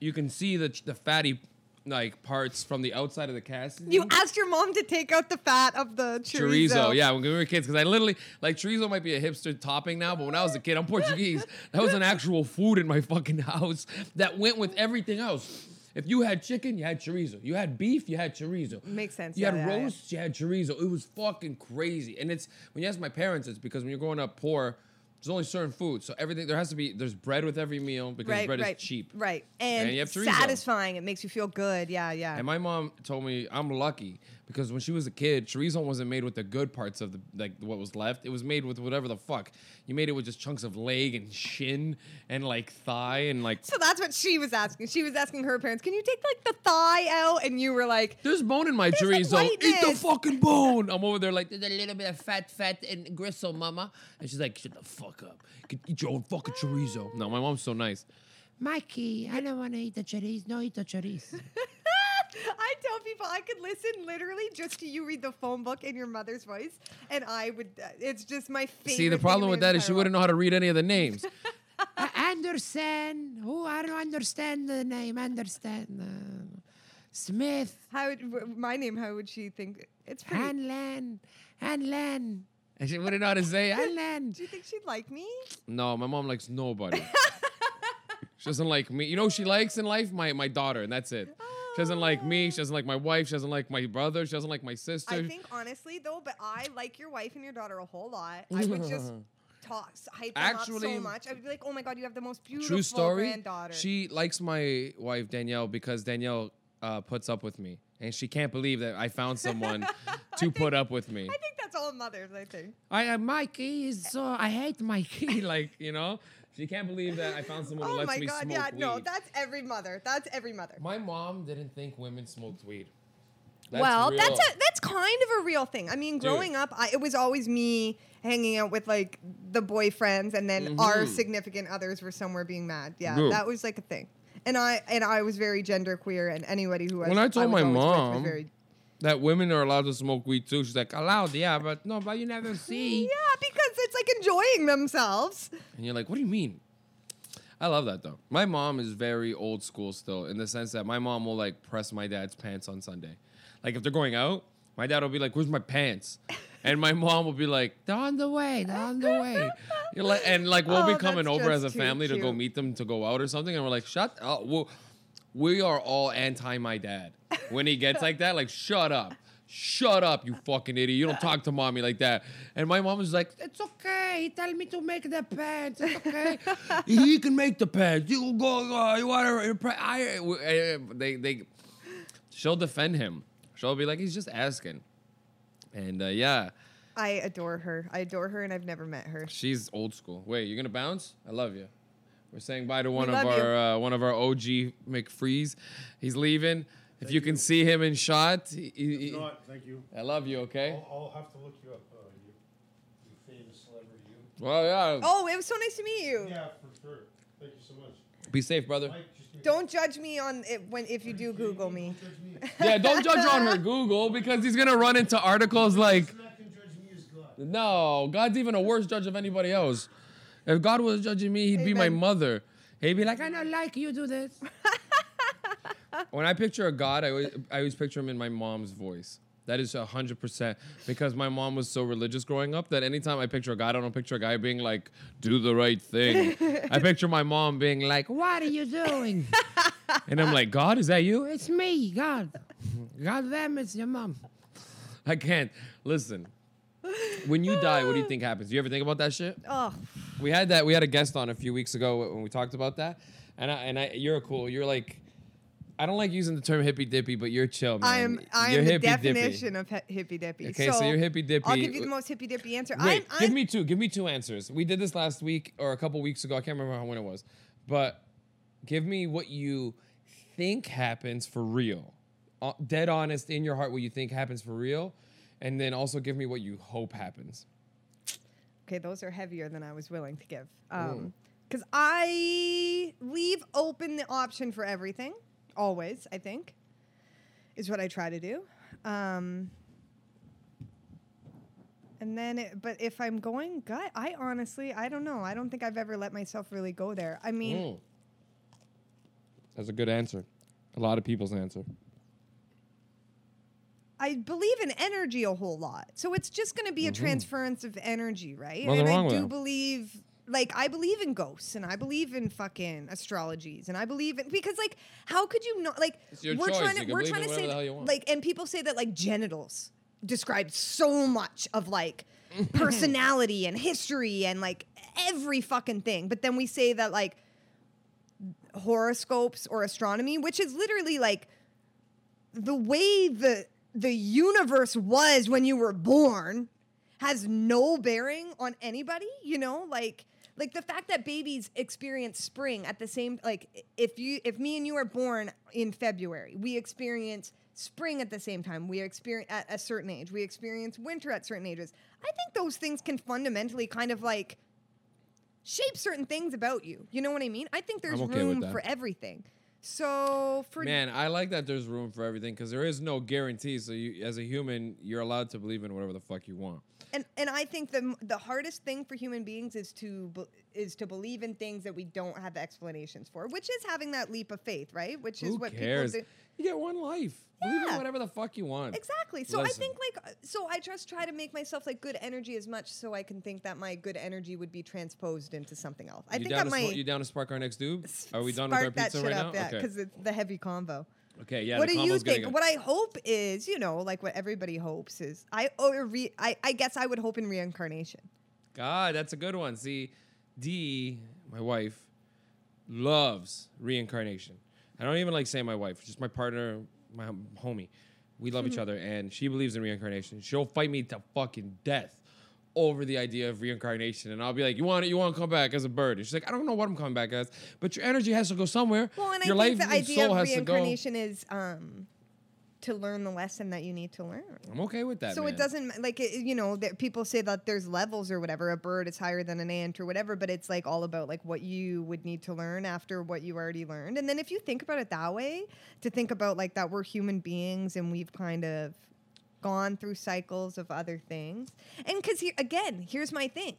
you can see the the fatty like parts from the outside of the cast. You asked your mom to take out the fat of the chorizo. chorizo. Yeah, when we were kids, because I literally like chorizo might be a hipster topping now, but when I was a kid, I'm Portuguese. that was an actual food in my fucking house that went with everything else. If you had chicken, you had chorizo. You had beef, you had chorizo. Makes sense, You yeah, had yeah, yeah. roast, you had chorizo. It was fucking crazy. And it's when you ask my parents, it's because when you're growing up poor, there's only certain foods. So everything there has to be there's bread with every meal because Right, bread right, is cheap. Right, and, And you have chorizo. satisfying. It makes you feel good. Yeah, yeah. And my mom told me I'm lucky because when she was a kid, chorizo wasn't made with the good parts of the like what was left. It was made with whatever the fuck. You made it with just chunks of leg and shin and like thigh and like so that's what she was asking. She was asking her parents, "Can you take like the thigh out?" And you were like, there's bone in my There's chorizo. a Eat the fucking bone. I'm over there like there's a little bit of fat, fat and gristle, mama. And she's like, shut the fuck up. You can eat your own fucking chorizo. No, my mom's so nice. Mikey, I don't want to eat the chorizo. No, eat the chorizo. I tell people I could listen literally just to you read the phone book in your mother's voice, and I would. Uh, it's just my favorite. See, the problem in with that is she wouldn't know how to read any of the names. I understand. Oh, I don't understand the name. Understand. Uh, Smith, How would w- my name? How would she think? It's pretty. Hanlon, Hanlon. And she wouldn't know how to say Hanlon. Do you think she'd like me? No, my mom likes nobody. she doesn't like me. You know who she likes in life? My my daughter, and that's it. She doesn't like me. She doesn't like my wife. She doesn't like my brother. She doesn't like my sister. I think honestly though, but I like your wife and your daughter a whole lot. I would just talk, hype them up so much. I'd be like, oh my god, you have the most beautiful True story. granddaughter. She likes my wife Danielle because Danielle uh, puts up with me, and she can't believe that I found someone to put up with me. I think that's all mothers. I think. I uh, Mikey is so I hate Mikey. like you know, She can't believe that I found someone who Oh lets my me god, smoke yeah, weed. no, that's every mother. That's every mother. My mom didn't think women smoked weed. That's well, real. that's a that's kind of a real thing. I mean, growing up, I, it was always me hanging out with like the boyfriends, and then our Mhm. significant others were somewhere being mad. Yeah, Yeah. that was like a thing. And I and I was very gender queer, and anybody who was When I told was my always with was mom- very, that women are allowed to smoke weed too. She's like, allowed, yeah, but no, but you never see. yeah, because it's like enjoying themselves. And you're like, what do you mean? I love that though. My mom is very old school still in the sense that my mom will like press my dad's pants on Sunday. Like if they're going out, my dad will be like, "Where's my pants?" And my mom will be like, "They're on the way. They're on the way." You're like, and like we'll Oh, be coming over as a family to go meet them to go out or something, and we're like, "Shut up." Well, we are all anti my dad. When he gets like that, like, shut up. Shut up, you fucking idiot. You don't talk to mommy like that. And my mom was like, It's okay. He tell me to make the pants. It's okay. he can make the pants. You go, go you want to. I, uh, they, they, she'll defend him. She'll be like, He's just asking. And uh, yeah, I adore her. I adore her, and I've never met her. she's old school. Wait, you're gonna bounce? I love you. We're saying bye to one of our uh, one of our OG McFreeze. He's leaving. If you can see him in shot, he- he- he- Not, thank you. I love you. Okay. I'll, I'll have to look you up. Uh, you, you famous celebrity. You. Well, yeah. Oh, it was so nice to meet you. Yeah, for sure. Thank you so much. Be safe, brother. Mike, just give me- Don't judge me on it when if you do Google me. Don't judge me. Yeah, don't judge on her Google because he's gonna run into articles like, can judge me is God. no, God's even a worse judge of anybody else. If God was judging me, he'd be my mother. He'd be like, I don't like you do this. when I picture a God, I always, I always picture him in my mom's voice. That is hundred percent because my mom was so religious growing up that anytime I picture a God, I don't picture a guy being like, "Do the right thing." I picture my mom being like, "What are you doing?" and I'm like, "God, is that you?" It's me, God. God damn, it's your mom. I can't listen. When you die, what do you think happens? Do you ever think about that shit? Oh, We had that. We had a guest on a few weeks ago when we talked about that, and I, and I, you're cool. You're like, I don't like using the term hippy dippy, but you're chill, man. I am. I You're am the definition of he- hippy dippy. Okay, so you're hippy dippy. I'll give you the most hippy dippy answer. Wait, I'm, give I'm, me two. Give me two answers. We did this last week or a couple weeks ago. I can't remember how when it was, but give me what you think happens for real, uh, dead honest in your heart. What you think happens for real, and then also give me what you hope happens. Okay, those are heavier than I was willing to give. Um, because I leave open the option for everything, always. I think is what I try to do. Um, and then, it, but if I'm going gut, I honestly, I don't know. I don't think I've ever let myself really go there. I mean, Mm. That's a good answer. A lot of people's answer. I believe in energy a whole lot. So it's just going to be a transference of energy, right? Nothing and I do that. believe like I believe in ghosts and I believe in fucking astrologies and I believe in because like how could you not like we're choice. trying to we're trying to say the hell you that, like and people say that like genitals describe so much of like personality and history and like every fucking thing. But then we say that like horoscopes or astronomy, which is literally like the way the the universe was when you were born has no bearing on anybody, you know? Like like the fact that babies experience spring at the same like if you if me and you are born in February, we experience spring at the same time. We experience at a certain age. We experience winter at certain ages. I think those things can fundamentally kind of like shape certain things about you. You know what I mean? I think there's okay room for everything. So for Man, I like that there's room for everything because there is no guarantee. So you, as a human, you're allowed to believe in whatever the fuck you want. and and I think the the hardest thing for human beings is to is to believe in things that we don't have explanations for, which is having that leap of faith, right? Which is Who what cares? people do. You get one life. Believe in whatever the fuck you want. Exactly. So I think like so I just try to make myself like good energy as much so I can think that my good energy would be transposed into something else. I you think that to might spark, you down to spark our next dude? Are we done with spark our that pizza shit right up, now? Yeah, okay. because it's the heavy convo. Okay. Yeah. what do you think? good. What I hope is, you know, like what everybody hopes is, I oh, or re, I, I guess I would hope in reincarnation. God, that's a good one. See, Dee, my wife, loves reincarnation. I don't even like saying my wife, just my partner, my homie. We love each other, and she believes in reincarnation. She'll fight me to fucking death over the idea of reincarnation, and I'll be like, "You want it? You want to come back as a bird?" And she's like, "I don't know what I'm coming back as, but your energy has to go somewhere. Well, and your I think life the and idea soul of has to go." reincarnation is um, to learn the lesson that you need to learn. I'm okay with that. so man. it doesn't like it, you know that people say that there's levels or whatever. A bird is higher than an ant or whatever, but it's like all about like what you would need to learn after what you already learned. And then if you think about it that way, to think about like that we're human beings and we've kind of gone through cycles of other things. And because here again, here's my thing.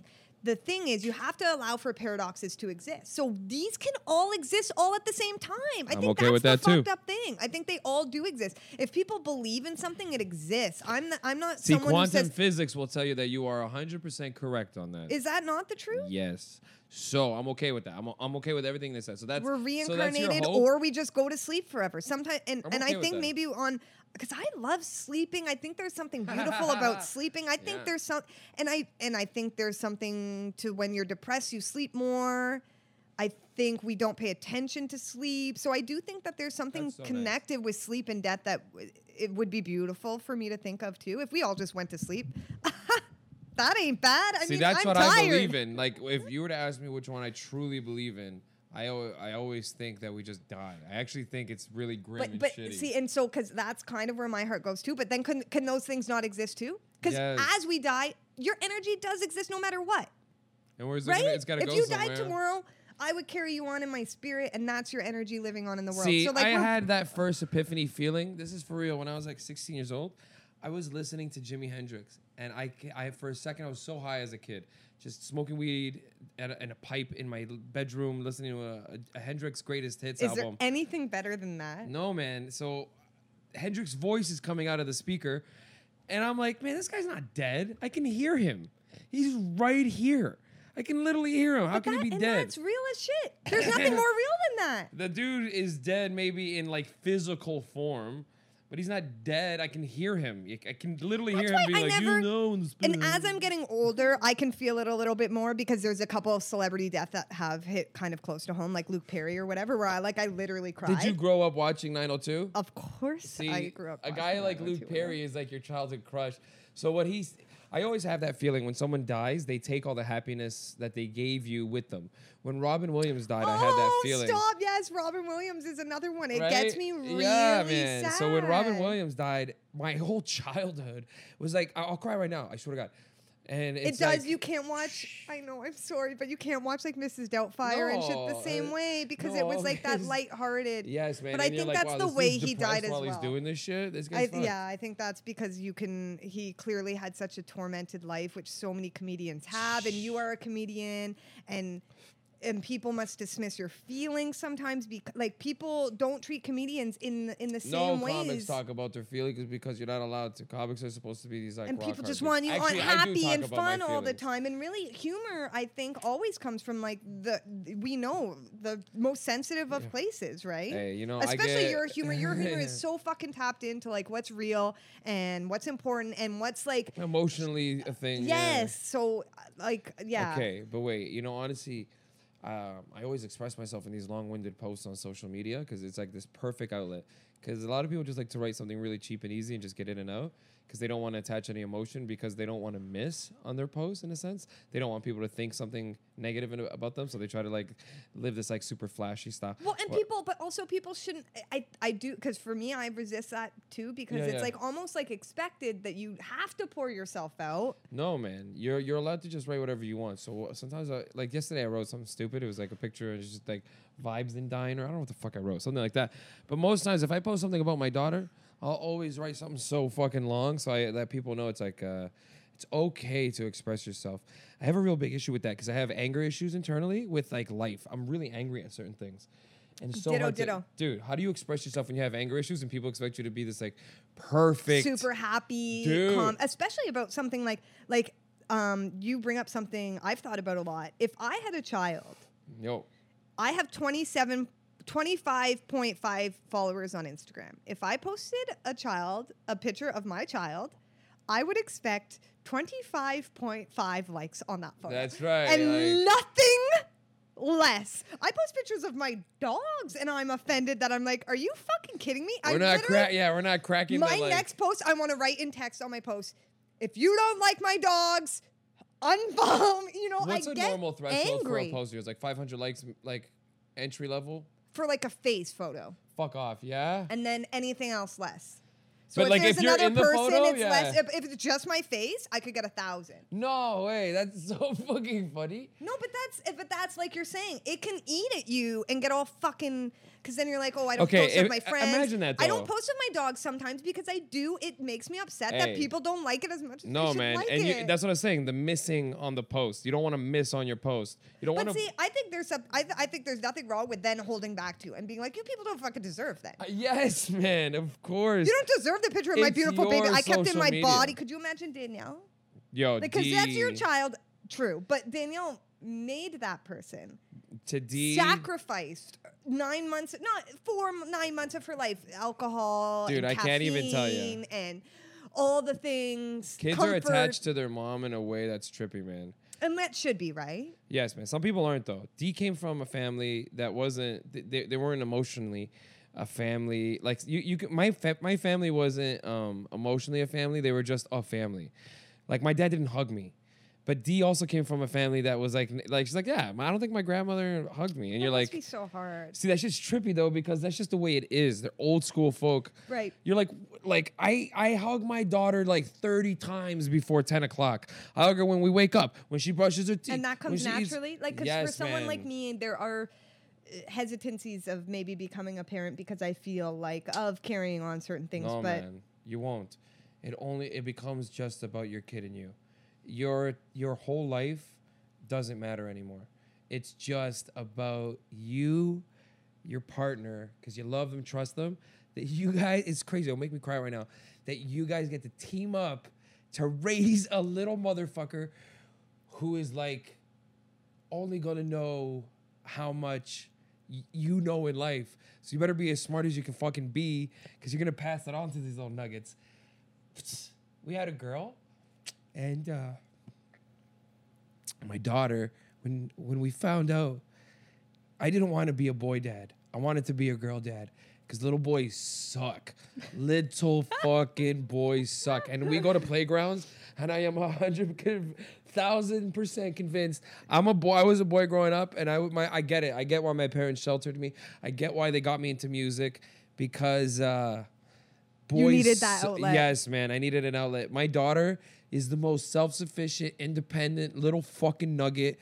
The thing is, you have to allow for paradoxes to exist. So these can all exist all at the same time. I I'm think okay that's with the that too. fucked up thing. I think they all do exist. If people believe in something, it exists. I'm the, I'm not See, someone who quantum says. physics will tell you that you are 100% correct on that. Is that not the truth? yes. So I'm okay with that. I'm, I'm okay with everything they said. So that's We're so that's your reincarnated, hope? or we just go to sleep forever. Sometimes, and, I'm and okay I with think that. maybe on because I love sleeping. I think there's something beautiful about sleeping. I think Yeah. there's some, and I and I think there's something to when you're depressed, you sleep more. I think we don't pay attention to sleep, so I do think that there's something so nice. connected with sleep and death that w- it would be beautiful for me to think of too. If we all just went to sleep, that ain't bad. I See, mean, that's I'm what tired. I believe in. Like, if you were to ask me which one I truly believe in, I, al- I always think that we just die. I actually think it's really grim But and but shitty. see, and so because that's kind of where my heart goes too. But then can can those things not exist too? Because Yes. as we die, your energy does exist no matter what, and where's it right? gonna, it's got to if go you somewhere. died tomorrow, I would carry you on in my spirit, and that's your energy living on in the world. See, so like I we're- had that first epiphany feeling. This is for real. When I was like 16 years old, I was listening to Jimi Hendrix, and I, ca- I for a second I was so high as a kid, just smoking weed and a, and a pipe in my bedroom, listening to a, a, Hendrix greatest hits is there album. anything better than that? No, man. So Hendrix's voice is coming out of the speaker, and I'm like, man, this guy's not dead. I can hear him. He's right here. I can literally hear him. How But can that- he be and dead? That's real as shit. There's nothing more real than that. The dude is dead, maybe in like physical form, but he's not dead. I can hear him. I can literally That's hear him why be I like, never- "You know," And as I'm getting older, I can feel it a little bit more because there's a couple of celebrity deaths that have hit kind of close to home, like Luke Perry or whatever, where I like I literally cried. Did you grow up watching 902? Of course, See, I grew up. a guy like Luke oh Perry is like your childhood crush. So what he's, I always have that feeling when someone dies, they take all the happiness that they gave you with them. When Robin Williams died, I had that Oh, feeling. stop! Yes, Robin Williams is another one. It right? gets me really yeah, man. sad. So when Robin Williams died, my whole childhood was like, I'll cry right now. I swear to God. And it does. like- you can't watch. I know. I'm sorry, but you can't watch like Mrs. Doubtfire and shit the same uh, way because it was like that lighthearted. Yes, man. But I and think like, that's wow, the way he died as well. he's doing this shit. This I, guy's fucked. yeah, I think that's because you can. He clearly had such a tormented life, which so many comedians have, and you are a comedian, and and people must dismiss your feelings sometimes. Because like people don't treat comedians in the, in the No same comics talk about their feelings because you're not allowed to. Comics are supposed to be these like and people just want you Actually, happy and fun all the time and really humor i think always comes from like the we know the most sensitive of places right Hey, you know, especially get- your humor your humor is so fucking tapped into like what's real and what's important and what's like Emotionally a thing. yeah. yes so uh, like yeah Okay, but wait, you know, honestly, um, I always express myself in these long-winded posts on social media because it's like this perfect outlet. Because a lot of people just like to write something really cheap and easy and just get in and out because they don't want to attach any emotion because they don't want to miss on their post in a sense. They don't want people to think something negative about them, so they try to like live this like super flashy style. well and people but also people shouldn't i i do because for me i resist that too because Yeah, it's yeah. like almost like expected that you have to pour yourself out No, man, you're you're allowed to just write whatever you want. So sometimes, I, like yesterday, I wrote something stupid. It was like a picture it's just like vibes in diner. I don't know what the fuck I wrote, something like that. But most times, if I post something about my daughter, I'll always write something so fucking long so I that people know it's like uh, it's okay to express yourself. I have a real big issue with that because I have anger issues internally with like life. I'm really angry at certain things. And so Ditto, hard to- dude. How do you express yourself when you have anger issues and people expect you to be this like perfect, super happy, Dude. calm, especially about something like like um, you bring up something I've thought about a lot. If I had a child, yo? I have 27 25.5 followers on Instagram. If I posted a child, a picture of my child, I would expect 25.5 likes on that photo. That's right, And like- nothing less. I post pictures of my dogs and I'm offended that I'm like, are you fucking kidding me? We're not literally- crack. Yeah, we're not cracking. my the, like, next post, I want to write in text on my post. If you don't like my dogs, unfollow. You know, What's I a normal threshold angry for a post? It's like 500 likes, like entry level. For like a face photo, Fuck off, yeah. and then anything else less. So But, if like, there's if you're another in the person, photo, it's yeah. less. If, if it's just my face, I could get a thousand. No way, that's so fucking funny. No, but that's if but that's like you're saying, it can eat at you and get all fucking. Because then you're like, oh, I don't Okay, post with my friends. imagine that, I don't post with my dog sometimes because I do. It makes me upset that people don't like it as much as No man, like and it. you, that's what I'm saying. The missing on the post. You don't want to miss on your post. You don't But want to. see, I think there's some. I, th- I think there's nothing wrong with then holding back to and being like, you people don't fucking deserve that. Uh, yes, man. Of course. You don't deserve the picture of my beautiful baby. I kept in my media. body. Could you imagine Danielle? Yo, Because that's your child. True, but Danielle made that person. To D. sacrificed nine months, not four, nine months of her life, alcohol, Dude, and I can't even tell you. and all the things. Kids comfort, are attached to their mom in a way that's trippy, man. and that should be right. Yes, man. Some people aren't though. D came from a family that wasn't. They, they weren't emotionally a family. Like you, you. My fa- my family wasn't um emotionally a family. They were just a family. Like my dad didn't hug me, but D also came from a family that was like like she's like yeah. I don't think my grandmother hugged me, and That you're like. be so hard. See, that's just trippy though because that's just the way it is. They're old school folk. Right. You're like, like I, I hug my daughter like 30 times before 10 o'clock. I hug her when we wake up, when she brushes her teeth, And that comes she eats- naturally, like, because for Yes, someone like me, there are uh, hesitancies of maybe becoming a parent because I feel like of carrying on certain things. No, but man, you won't. It only it becomes just about your kid and you. Your your whole life doesn't matter anymore. It's just about you, your partner, because you love them, trust them. That you guys, it's crazy. It'll make me cry right now. That you guys get to team up to raise a little motherfucker who is like only gonna know how much you know in life. So you better be as smart as you can fucking be, because you're gonna pass it on to these little nuggets. We had a girl, and uh, my daughter. When when we found out, I didn't want to be a boy dad. I wanted to be a girl dad. Cause little boys suck. Little fucking boys suck. And we go to playgrounds, and I am a hundred thousand percent convinced. I'm a boy. I was a boy growing up, and I would- my I get it. I get why my parents sheltered me. I get why they got me into music because uh, boys. You needed that outlet. Yes, man. I needed an outlet. My daughter is the most self-sufficient, independent little fucking nugget.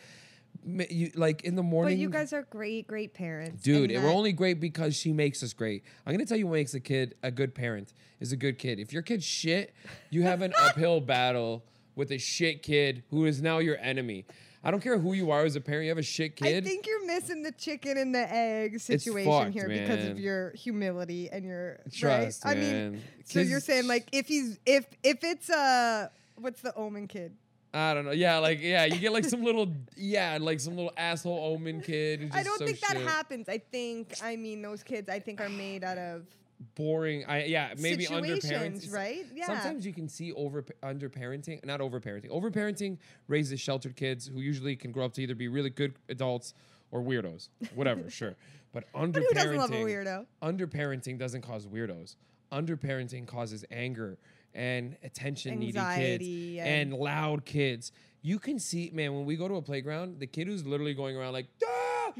You, like in the morning. but you guys are great, great parents, Dude, and we're only great because she makes us great. I'm gonna tell you what makes a kid a good parent is a good kid. If your kid's shit, you have an uphill battle with a shit kid who is now your enemy. I don't care who you are as a parent, you have a shit kid. I think you're missing the chicken and the egg situation fucked, here because of your humility and your Trust, right. I mean, so you're saying like if he's if if it's uh what's the omen kid? I don't know. Yeah, like yeah, you get like some little yeah, like some little asshole omen kid. I don't so think that shit. happens. I think I mean those kids I think are made out of boring. I yeah, maybe under situations, right? Yeah. Sometimes you can see over under parenting, not over parenting. Over parenting raises sheltered kids who usually can grow up to either be really good adults or weirdos, whatever. sure, but under who doesn't love a weirdo? under parenting doesn't cause weirdos. Under parenting causes anger and attention needy kids and- and loud kids. You can see, man, when we go to a playground, the kid who's literally going around like, ah,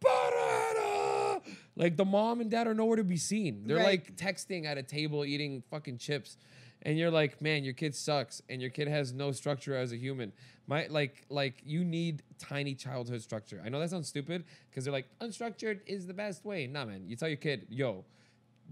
banana! like the mom and dad are nowhere to be seen. They're Right. like texting at a table eating fucking chips. And you're like, man, your kid sucks, and your kid has no structure as a human. My like, like you need tiny childhood structure. I know that sounds stupid because they're like, unstructured is the best way. Nah, man, you tell your kid, yo,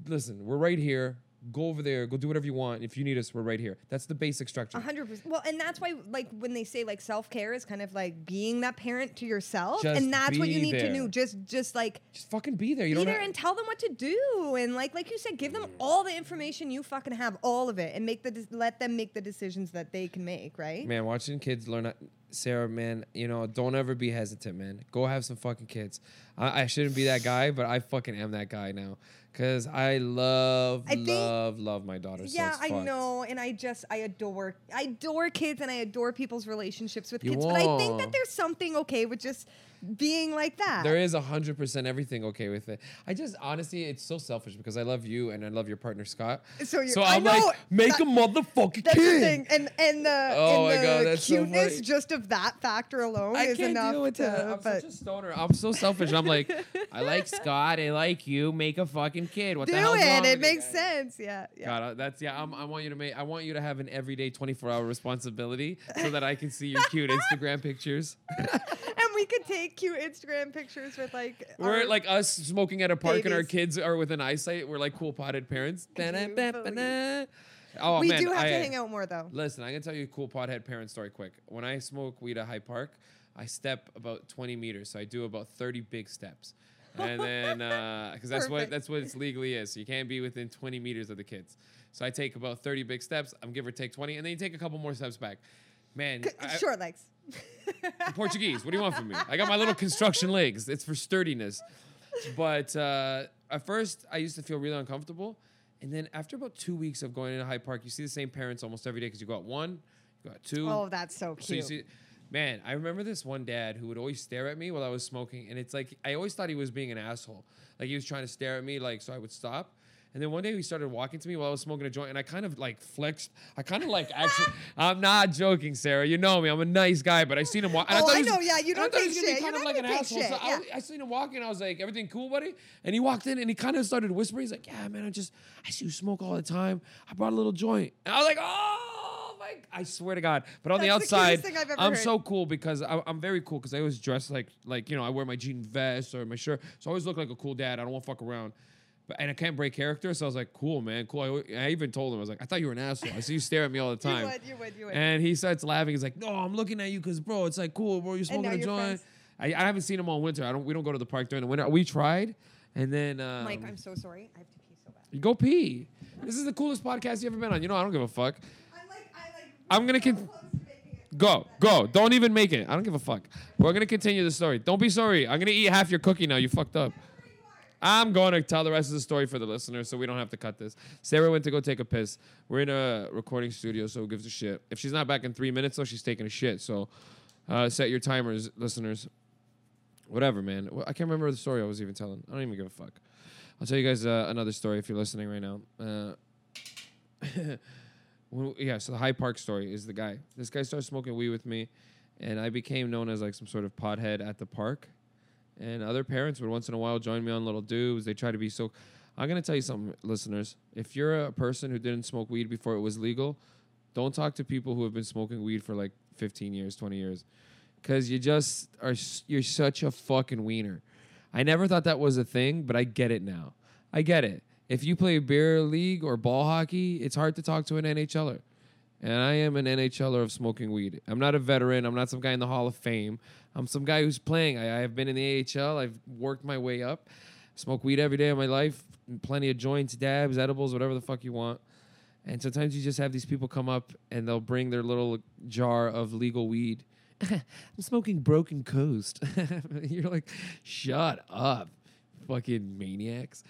listen, we're right here. Go over there. Go do whatever you want. If you need us, we're right here. That's the basic structure. A hundred percent. Well, and that's why, like, when they say like self care is kind of like being that parent to yourself, Just and that's what you need to there. do. Just, just like Just fucking be there. You be there have- and tell them what to do, and like, like you said, give them all the information you fucking have, all of it, and make the de- let them make the decisions that they can make. Right? Man, watching kids learn, Sarah, man, you know, don't ever be hesitant, man. Go have some fucking kids. I, I shouldn't be that guy, but I fucking am that guy now. Cause I love, I think- love, love my daughter. so yeah, it's I know, and I just I adore I adore kids and I adore people's relationships with You kids. But I think that there's something okay with just being like that. There is a hundred percent everything okay with it. I just honestly, it's so selfish because I love you and I love your partner Scott. So so I I'm know like, make that- a motherfucking That's kid. the thing, and and the, Oh and my the God, that's so cuteness funny. just of that factor alone I is can't enough deal with to. that. I'm but such a stoner. I'm so selfish. I'm like, I like Scott. I like you. Make a fucking kid. What do the wrong it. It makes sense. Yeah. yeah. God, uh, that's yeah. I'm, I want you to make. I want you to have an everyday 24 hour responsibility so that I can see your cute Instagram pictures. We could take cute Instagram pictures with like. We're like us smoking at a park and our kids are within eyesight. We're like cool potted parents. Oh we man, do have I- to hang out more though. Listen, I'm gonna tell you a cool pothead parent story quick. When I smoke weed at High Park, I step about 20 meters, so I do about 30 big steps, and then uh, because that's what Perfect. that's what it's legally is. So you can't be within 20 meters of the kids. So I take about 30 big steps. I'm give or take 20, and then you take a couple more steps back. Man, I- Short legs. I'm Portuguese. What do you want from me? I got my little construction legs. It's for sturdiness. But uh, at first, I used to feel really uncomfortable. And then after about two weeks of going into High Park, you see the same parents almost every day because you go out one, you go out two. Oh, that's so so you cute. see, man, I remember this one dad who would always stare at me while I was smoking. And it's like, I always thought he was being an asshole. Like he was trying to stare at me, like, so I would stop. And then one day he started walking to me while I was smoking a joint, and I kind of like flexed. I kind of like actually. I'm not joking, Sarah. You know me. I'm a nice guy, but I seen him walk. and Oh, thought I was- know, yeah, you don't thought he take gonna be shit. Kind You're of not like an asshole. shit, So I, yeah. I seen him walking. I was like, "Everything cool, buddy?" And he walked in, and he kind of started whispering. He's like, "Yeah, man, I just I see you smoke all the time. I brought a little joint." And I was like, "Oh my!" I swear to God. But on the That's the outside, cutest thing I've ever I'm heard. so cool because I, I'm very cool because I always dress like like you know I wear my jean vest or my shirt, so I always look like a cool dad. I don't want to fuck around. And I can't break character, so I was like, "Cool, man, cool." I, I even told him, "I was like, I thought you were an asshole. I see you stare at me all the time." You would, you would, you would. And he starts laughing. He's like, "No, I'm looking at you because, bro, it's like cool, bro. You're smoking a joint." I, I haven't seen him all winter. I don't. We don't go to the park during the winter. We tried, and then um, Mike, I'm so sorry. I have to pee so bad. you go pee. This is the coolest podcast you've ever been on. You know, I don't give a fuck. I'm like, I like. I'm gonna con- Go, go. Don't even make it. I don't give a fuck. We're gonna continue the story. Don't be sorry. I'm gonna eat half your cookie now. You fucked up. I'm going to tell the rest of the story for the listeners so we don't have to cut this. Sarah went to go take a piss. We're in a recording studio, so who gives a shit? If she's not back in three minutes, though, she's taking a shit. So uh, set your timers, listeners. Whatever, man. I can't remember the story I was even telling. I don't even give a fuck. I'll tell you guys uh, another story if you're listening right now. Uh, yeah, so the High Park story is the guy. This guy started smoking weed with me, and I became known as like some sort of pothead at the park. And other parents would once in a while join me on little dubs. They try to be so. I'm gonna tell you something, listeners. If you're a person who didn't smoke weed before it was legal, don't talk to people who have been smoking weed for like 15 years, 20 years, because you just are. You're such a fucking wiener. I never thought that was a thing, but I get it now. I get it. If you play beer league or ball hockey, it's hard to talk to an NHLer. And I am an NHLer of smoking weed. I'm not a veteran. I'm not some guy in the Hall of Fame. I'm some guy who's playing. I, I have been in the AHL. I've worked my way up. Smoke weed every day of my life. Plenty of joints, dabs, edibles, whatever the fuck you want. And sometimes you just have these people come up and they'll bring their little jar of legal weed. I'm smoking Broken Coast. You're like, shut up, fucking maniacs.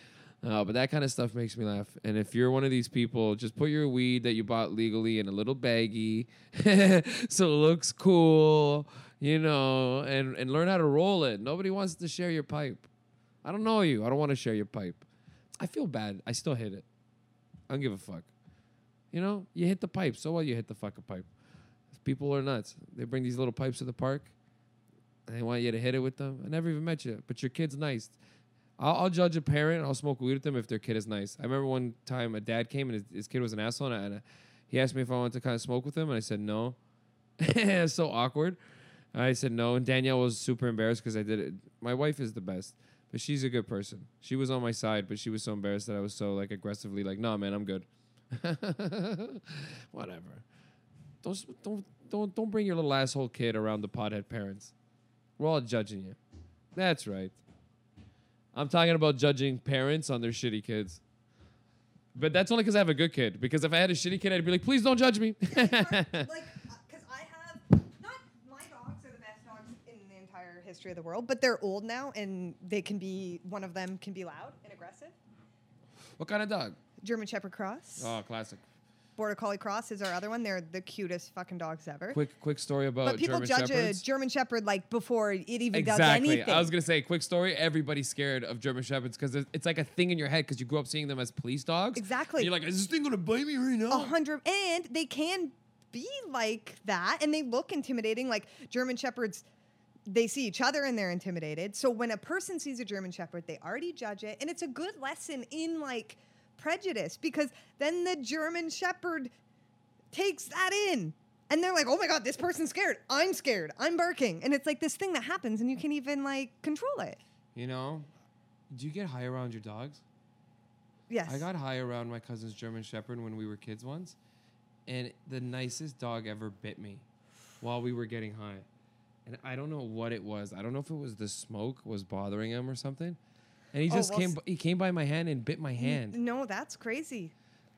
Uh, but that kind of stuff makes me laugh. And if you're one of these people, just put your weed that you bought legally in a little baggie so it looks cool, you know, and, and learn how to roll it. Nobody wants to share your pipe. I don't know you. I don't want to share your pipe. I feel bad. I still hit it. I don't give a fuck. You know, you hit the pipe. So what? You hit the fucking pipe. People are nuts. They bring these little pipes to the park. And they want you to hit it with them. I never even met you, but your kid's nice. I'll, I'll judge a parent. I'll smoke weed with them if their kid is nice. I remember one time a dad came and his, his kid was an asshole, and, I, and he asked me if I wanted to kind of smoke with him, and I said no. it's so awkward. I said no, and Danielle was super embarrassed because I did it. My wife is the best, but she's a good person. She was on my side, but she was so embarrassed that I was so like aggressively like, "No, man, I'm good." Whatever. Don't don't don't don't bring your little asshole kid around the pothead parents. We're all judging you. That's right. I'm talking about judging parents on their shitty kids. But that's only because I have a good kid. Because if I had a shitty kid, I'd be like, please don't judge me. like, uh, because I have not my dogs are the best dogs in the entire history of the world, but they're old now and they can be one of them can be loud and aggressive. What kind of dog? German Shepherd Cross. Oh, classic. Border Collie Cross is our other one. They're the cutest fucking dogs ever. Quick, quick story about but people German judge Shepherds. a German Shepherd like before it even does Exactly. anything. I was gonna say, quick story. Everybody's scared of German Shepherds because it's like a thing in your head because you grew up seeing them as police dogs. Exactly. You're like, is this thing gonna bite me right now? A hundred, and they can be like that, and they look intimidating. Like German shepherds, they see each other and they're intimidated. So when a person sees a German shepherd, they already judge it, and it's a good lesson in like prejudice because then the German shepherd takes that in. And they're like, oh my God, this person's scared. I'm scared. I'm barking. And it's like this thing that happens and you can't even like control it. You know, do you get high around your dogs? Yes. I got high around my cousin's German Shepherd when we were kids once, and the nicest dog ever bit me while we were getting high. And I don't know what it was. I don't know if it was the smoke was bothering him or something. And he Oh, just well, came. He came by my hand and bit my hand. No, that's crazy.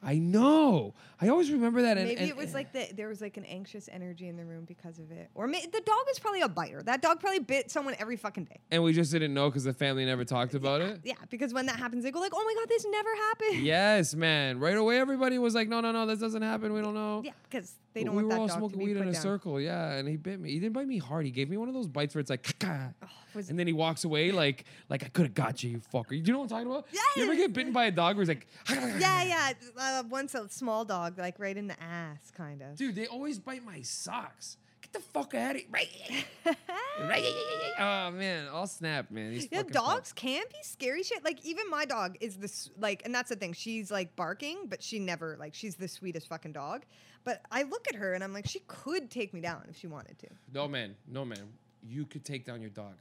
I know. I always remember that. And, Maybe and- it was eh. like the, there was like an anxious energy in the room because of it, or may, the dog is probably a biter. That dog probably bit someone every fucking day. and we just didn't know because the family never talked about it. Yeah, because when that happens, they go like, "Oh my god, this never happened." Yes, man. Right away, everybody was like, "No, no, no, this doesn't happen. We don't know." yeah, because they But don't we want were that all dog smoking to be weed put in a down. circle, yeah, and he bit me. He didn't bite me hard. He gave me one of those bites where it's like, was- and then he walks away like, like I could have got you, you fucker. Do you know what I'm talking about? You ever Yes. get bitten by a dog where it's like, Yeah, yeah. Uh, once a small dog, like right in the ass, kind of. dude, they always bite my socks. Get the fuck out of here! Right, right. Oh man, I'll snap, man. These Yeah, fucking dogs can be scary shit. Like even my dog is this like, and that's the thing. She's like barking, but she never like she's the sweetest fucking dog. But I look at her and I'm like, she could take me down if she wanted to. No man, no man. You could take down your dog.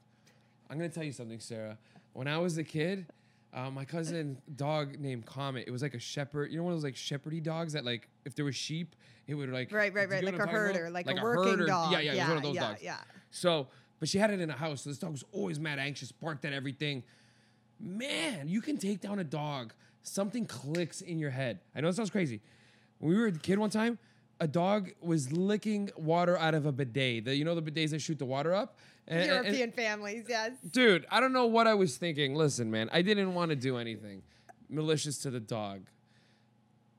I'm gonna tell you something, Sarah. When I was a kid, uh, my cousin dog named Comet. It was like a shepherd. You know one of those like shepherdy dogs that like if there was sheep, it would like Right, right, right. Like a a I'm talking about? herder, like, a working dog. Yeah, yeah, it was one of those yeah, dogs. Yeah. So, but she had it in a house. So this dog was always mad, anxious, barked at everything. Man, you can take down a dog. Something clicks in your head. I know it sounds crazy. When we were a kid one time, a dog was licking water out of a bidet. The, you know the bidets that shoot the water up? And- and- and- European families, yes. dude, I don't know what I was thinking. Listen, man, I didn't want to do anything malicious to the dog.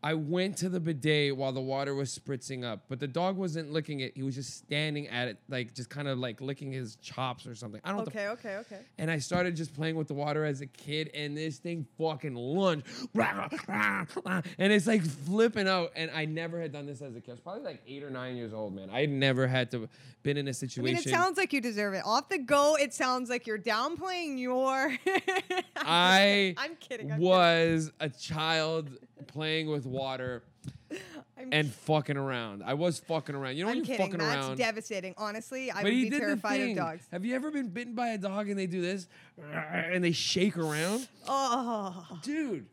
I went to the bidet while the water was spritzing up, but the dog wasn't licking it. He was just standing at it, like just kind of like licking his chops or something. I don't know. what the Okay, okay, okay. and I started just playing with the water as a kid, and this thing fucking lunged, and it's like flipping out. And I never had done this as a kid. I was probably like eight or nine years old, man. I had never had to been in a situation. I mean, it sounds like you deserve it. Off the go, it sounds like you're downplaying your. I I'm kidding. I'm was a child playing with water. I'm, and fucking around. I was fucking around. You know when I'm you're kidding. fucking That's around. devastating. Honestly, I but would he be did terrified of dogs. Have you ever been bitten by a dog and they do this and they shake around? Oh, Dude,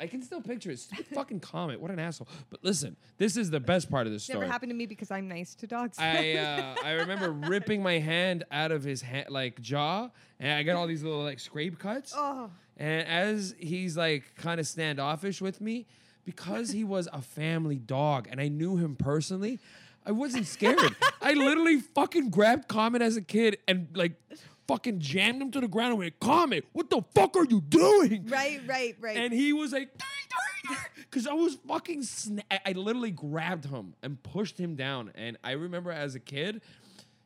I can still picture it. Stupid fucking Comet. What an asshole. But listen, this is the best part of this story. never happened to me because I'm nice to dogs. I uh, I remember ripping my hand out of his ha- like jaw, and I got all these little like scrape cuts. oh, And as he's like kind of standoffish with me, because he was a family dog and I knew him personally, I wasn't scared. I literally fucking grabbed Comet as a kid and like fucking jammed him to the ground and went, Comet, what the fuck are you doing? right, right, right. And he was like, because I was fucking, sna- I, I literally grabbed him and pushed him down. And I remember as a kid,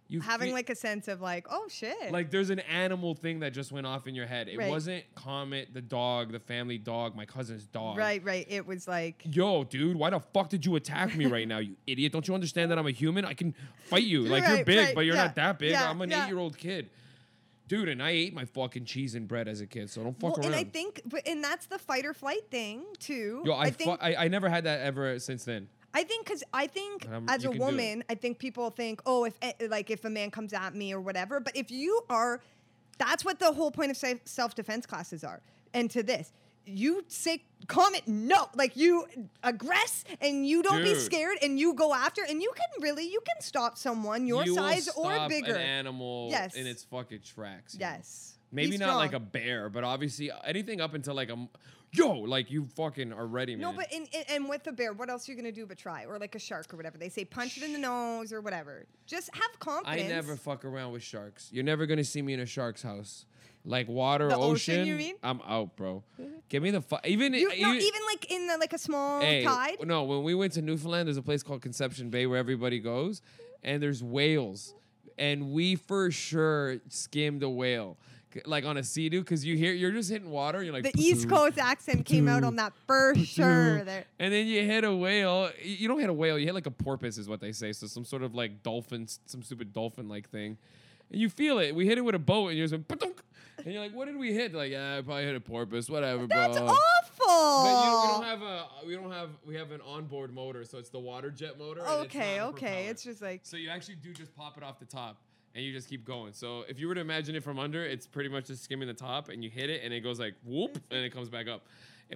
you Having fe- like a sense of like, oh shit. like there's an animal thing that just went off in your head. It Right. wasn't Comet, the dog, the family dog, my cousin's dog. right, right. It was like, Yo, dude, why the fuck did you attack me right now, you idiot? Don't you understand that I'm a human? I can fight you. Like you're big, right, but you're yeah, not that big. yeah, I'm an yeah. eight-year-old kid. Dude, and I ate my fucking cheese and bread as a kid, so don't fuck well, around. and I think, but and that's the fight or flight thing too. Yo, I, think, fu- I I never had that ever since then. I think because I think Um, as a can do it. woman, I think people think, oh, if eh, like if a man comes at me or whatever. But if you are, that's what the whole point of self defense classes are. And to this, you say Comet no, like you aggress and you don't be scared and you go after and you can really you can stop someone your you size or bigger. An animal Yes. in its fucking tracks. yes. Maybe Be not like a bear, but obviously uh, anything up until like a yo, like you fucking are ready, man. No, but in, in, and with the bear, what else are you gonna do but try? Or like a shark or whatever. They say punch it in the nose or whatever. Just have confidence I never fuck around with sharks. You're never gonna see me in a shark's house. Like water, The ocean. ocean, you mean? I'm out, bro. Mm-hmm. Give me the fu- even You, no, even, even like in the, like a small Hey, tide. No, when we went to Newfoundland, there's a place called Conception Bay where everybody goes, mm-hmm. and there's whales, and we for sure skimmed a whale, like on a sea doo, because you hear you're just hitting water, you're like The East Coast accent came out on that for sure. There. and then you hit a whale. You don't hit a whale. You hit like a porpoise, is what they say. So some sort of like dolphin, some stupid dolphin-like thing. And you feel it. We hit it with a boat, and you're just "Patunk." And you're like, "What did we hit?" Like, yeah, I probably hit a porpoise. Whatever, bro. That's bro. awful. But you know, we don't have a we don't have we have an onboard motor, so it's the water jet motor. and it's okay, not a okay. propeller. It's just like so you actually do just pop it off the top, and you just keep going. So if you were to imagine it from under, it's pretty much just skimming the top, and you hit it, and it goes like whoop, and it comes back up.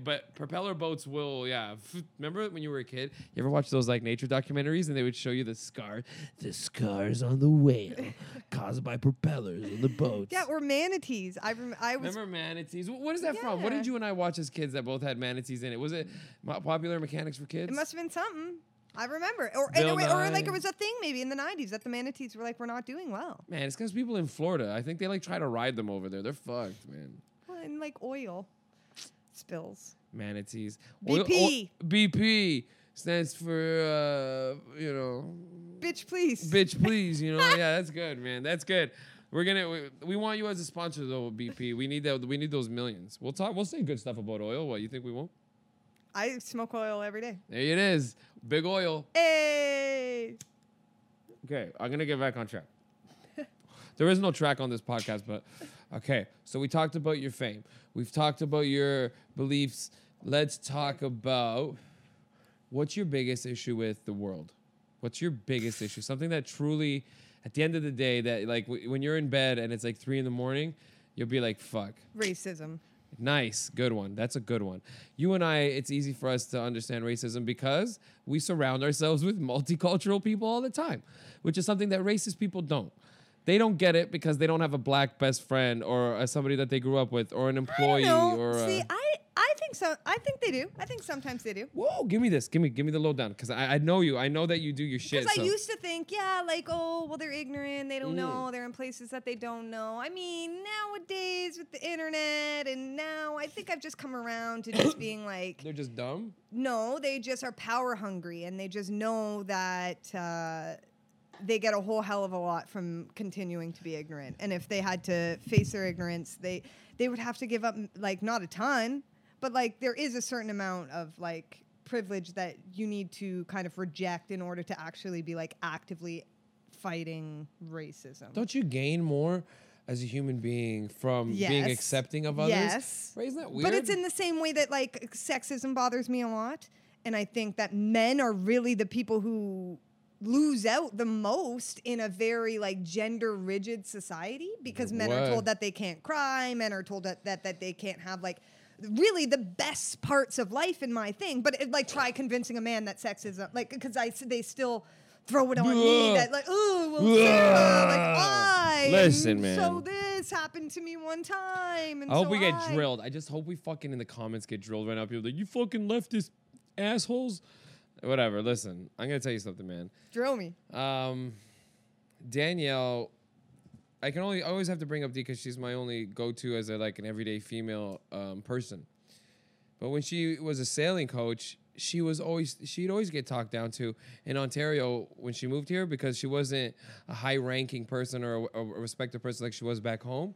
But propeller boats will, yeah. Remember when you were a kid? You ever watch those like nature documentaries, and they would show you the scar, the scars on the whale caused by propellers on the boats. yeah, or manatees. I rem- I was Remember manatees? What is that from? What did you and I watch as kids that both had manatees in it? Was it Popular Mechanics for Kids? It must have been something. I remember, or anyway, or like it was a thing maybe in the '90s that the manatees were like, we're not doing well, Man, it's because people in Florida. I think they like try to ride them over there. They're fucked, man. well, and like oil spills. Manatees. BP. BP stands for uh, you know, Bitch, please. bitch, please. You know, yeah, that's good, man. That's good. We're gonna we, we want you as a sponsor though, BP. We need that. We need those millions. We'll talk. We'll say good stuff about oil. What you think we won't? I smoke oil every day. There it is. Big oil. Hey. Okay, I'm gonna get back on track. there is no track on this podcast, but okay. So we talked about your fame. We've talked about your beliefs. Let's talk about what's your biggest issue with the world. What's your biggest issue? Something that truly, at the end of the day, that like w- when you're in bed and it's like three in the morning, you'll be like, "Fuck." Racism. Nice, good one. That's a good one. You and I, it's easy for us to understand racism because we surround ourselves with multicultural people all the time, which is something that racist people don't. They don't get it because they don't have a black best friend or uh, somebody that they grew up with or an employee or. See, uh, I I think so. I think they do. I think sometimes they do. Whoa, give me this. Give me give me the lowdown because I, I know you. I know that you do your shit. Because so- I used to think, yeah, like, oh, well, they're ignorant. They don't Mm. know. They're in places that they don't know. I mean, nowadays with the internet, and now I think I've just come around to just being like, They're just dumb. no, they just are power hungry, and they just know that uh, they get a whole hell of a lot from continuing to be ignorant. And if they had to face their ignorance, they they would have to give up like not a ton, but like there is a certain amount of like privilege that you need to kind of reject in order to actually be like actively fighting racism. Don't you gain more as a human being from being accepting of others? Yes. Right? Isn't that weird? But it's in the same way that like sexism bothers me a lot. And I think that men are really the people who lose out the most in a very like gender rigid society because men are told that they can't cry, men are told that that, that they can't have like really the best parts of life in my thing. But it, like try convincing a man that sexism like because I they still throw it on me that like oh well Sarah, like I Listen, man. So this happened to me one time. And I hope so we get I- drilled. I just hope we fucking in the comments get drilled right now. People like, you fucking leftist assholes. Whatever. Listen, I'm gonna tell you something, man. Drill me. Um, Danielle, I can only I always have to bring up D because she's my only go-to as a like an everyday female um, person. But when she was a sailing coach, she was always she'd always get talked down to in Ontario when she moved here because she wasn't a high-ranking person or a, a respected person like she was back home.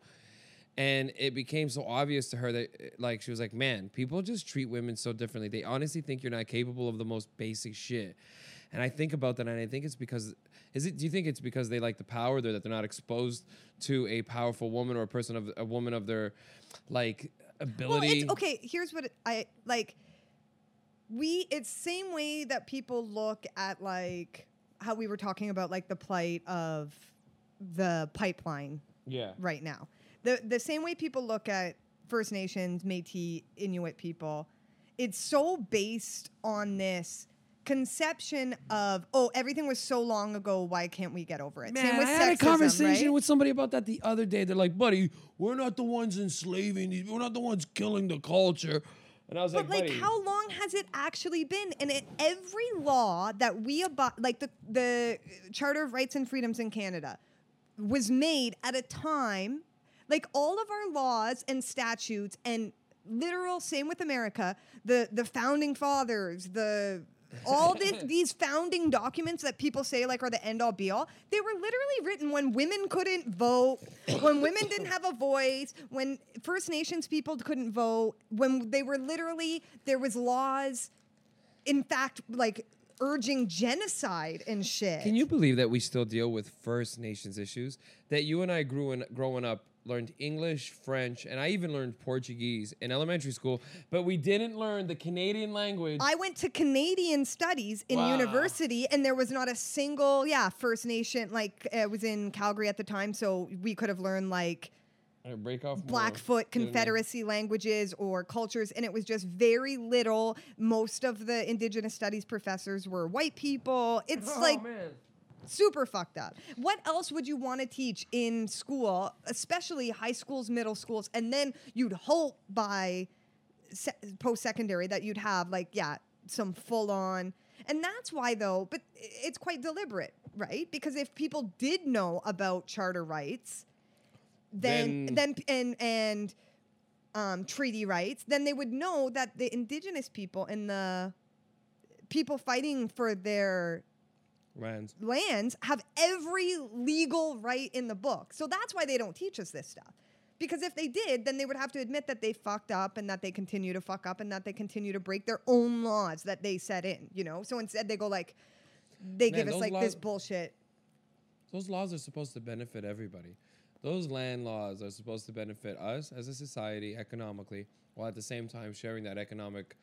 And it became so obvious to her that, like, she was like, man, people just treat women so differently. They honestly think you're not capable of the most basic shit. And I think about that, and I think it's because, is it? Do you think it's because they like the power there that they're not exposed to a powerful woman or a person of a woman of their, like, Well, ability? it's okay. Here's what I like. We it's same way that people look at like how we were talking about like the plight of the pipeline Yeah. right now. The the same way people look at First Nations, Métis, Inuit people. It's so based on this conception of oh everything was so long ago why can't we get over it Man, same with I had a conversation right? with somebody about that the other day. They're like, buddy, we're not the ones enslaving these. We're not the ones killing the culture. And I was But like, like, how long has it actually been? And it, every law that we abide, like the the Charter of Rights and Freedoms in Canada, was made at a time, like all of our laws and statutes and literal same with America, the the founding fathers, the all this, these founding documents that people say like are the end all be all they were literally written when women couldn't vote when women didn't have a voice when first nations people couldn't vote when they were literally there was laws in fact like urging genocide and shit Can you believe that we still deal with First Nations issues? That you and I grew in growing up learned English, French, and I even learned Portuguese in elementary school, but we didn't learn the Canadian language. I went to Canadian studies in Wow. university, and there was not a single, yeah, First Nation. Like it was in Calgary at the time, so we could have learned like break off. Blackfoot Get in there. Confederacy languages or cultures, and it was just very little. Most of the Indigenous studies professors were white people. It's Oh, like man. Super fucked up. What else would you want to teach in school, especially high schools, middle schools, and then you'd hope by se- post-secondary that you'd have like yeah some full-on. And that's why though, but it's quite deliberate, right? Because if people did know about charter rights, then Then- then, and and um, treaty rights, then they would know that the indigenous people and the people fighting for their Lands. lands have every legal right in the book. So that's why they don't teach us this stuff. Because if they did, then they would have to admit that they fucked up and that they continue to fuck up and that they continue to break their own laws that they set in, you know? So instead they go like they Man, give us like this bullshit. Those laws are supposed to benefit everybody. Those land laws are supposed to benefit us as a society economically, while at the same time sharing that economic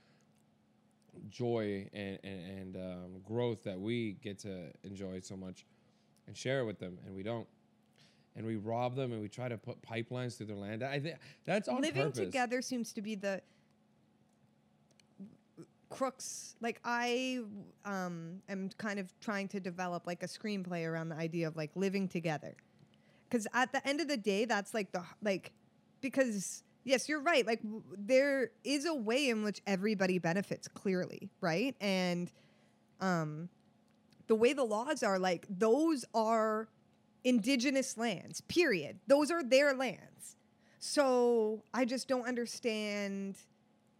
joy and and, and um, growth that we get to enjoy so much, and share it with them, and we don't. And we rob them, and we try to put pipelines through their land. I think that's on Living purpose. together seems to be the crooks. Like I um, am kind of trying to develop like a screenplay around the idea of like living together. Because at the end of the day, that's like the like because yes, you're right. Like w- there is a way in which everybody benefits clearly, right? And um, the way the laws are, like those are indigenous lands. Period. Those are their lands. So I just don't understand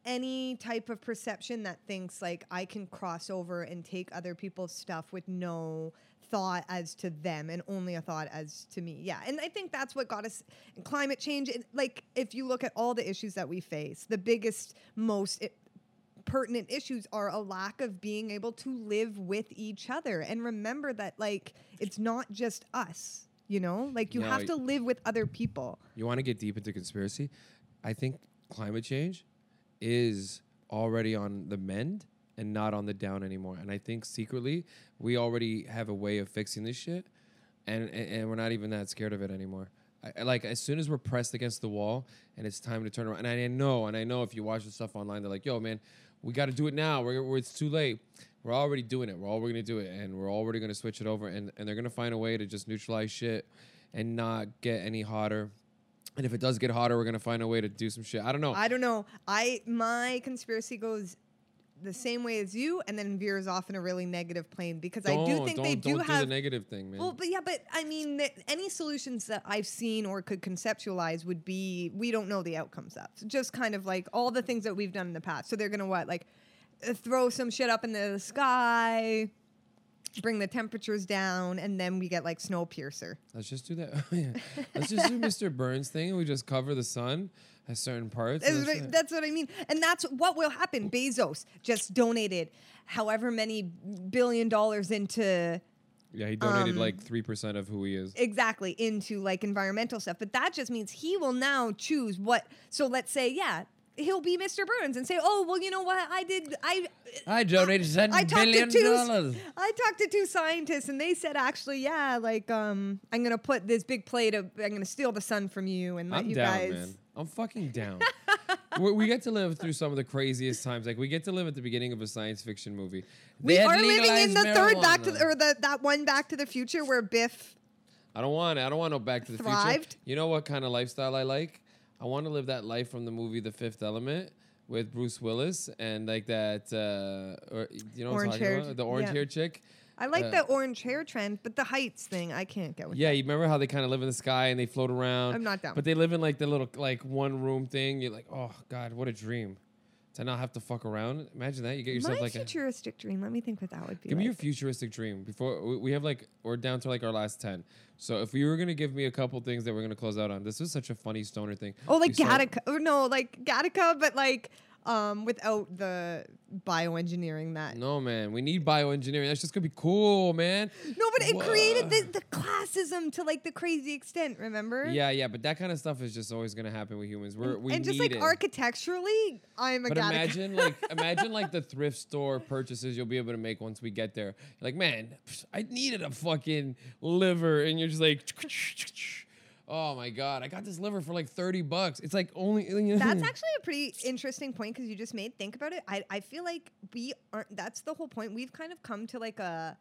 any type of perception that thinks like I can cross over and take other people's stuff with no thought as to them and only a thought as to me. Yeah. And I think that's what got us climate change. it- Like if you look at all the issues that we face, the biggest, most i- pertinent issues are a lack of being able to live with each other and remember that like it's not just us, you know? Like you No, have to live with other people. You want to get deep into conspiracy? I think climate change is already on the mend and not on the down anymore. And I think secretly we already have a way of fixing this shit, and and, and we're not even that scared of it anymore. I, like as soon as we're pressed against the wall and it's time to turn around, and I know, and I know if you watch the stuff online, they're like, "Yo, man, we got to do it now. We're, we're it's too late." We're already doing it. We're already gonna do it, and we're already gonna switch it over, and, and they're gonna find a way to just neutralize shit and not get any hotter. And if it does get hotter, we're gonna find a way to do some shit. I don't know. I don't know. I my conspiracy goes the same way as you, and then veers off in a really negative plane because I do Don't- think don't, they do don't have. the negative thing, man. well, but yeah, but I mean, the, any solutions that I've seen or could conceptualize would be we don't know the outcomes of. So just kind of like all the things that we've done in the past. So they're gonna what like uh, throw some shit up in the sky, bring the temperatures down, and then we get like snow piercer. Let's just do that. Let's just do Mr. Burns thing, and we just cover the sun at certain parts. That's what, it. that's what I mean. And that's what will happen. Bezos just donated however many billion dollars into yeah, he donated um, like three percent of who he is. exactly into like environmental stuff. But that just means he will now choose what. So let's say, yeah, he'll be Mr. Burns and say, oh, well, you know what? I did. I I donated I talked billion to two. dollars. I talked to two scientists, and they said actually, yeah, like um, I'm gonna put this big plate of, I'm gonna steal the sun from you and let I'm you down, guys. man. I'm fucking down. we we get to live through some of the craziest times. Like we get to live at the beginning of a science fiction movie. We They had are living in the legalized third Back to the, or the that one Back to the Future where Biff I don't want. I don't want no Back to the Future. Thrived? You know what kind of lifestyle I like? I want to live that life from the movie The Fifth Element, with Bruce Willis and like that. Uh, or you know what I'm Orange talking haired- about? The orange yeah. hair chick. I like Uh, the orange hair trend, but the heights thing, I can't get with. Yeah, you remember how they kind of live in the sky and they float around. I'm not down. But they live in like the little like one room thing. You're like, oh god, what a dream, to not have to fuck around. Imagine that. You get yourself My like a. futuristic dream. Let me think what that would be. Give me your futuristic dream before we, have like we're down to like our last ten. So if you were gonna give me a couple things that we're gonna close out on, this is such a funny stoner thing. Oh, like We saw- Gattaca. Or no, like Gattaca, but like um without the bioengineering that. No man, we need bioengineering. That's just gonna be cool, man. No, but it created the, the classism to like the crazy extent. Remember? Yeah, yeah, but that kind of stuff is just always gonna happen with humans. We're we and just need like it. architecturally, I'm a But Gattaca. imagine like imagine like the thrift store purchases you'll be able to make once we get there. Like, man, I needed a fucking liver, and you're just like, oh my god, I got this liver for like thirty bucks. It's like only That's actually a pretty interesting point because you just made. Think about it. I, I feel like we aren't. That's the whole point. We've kind of come to like a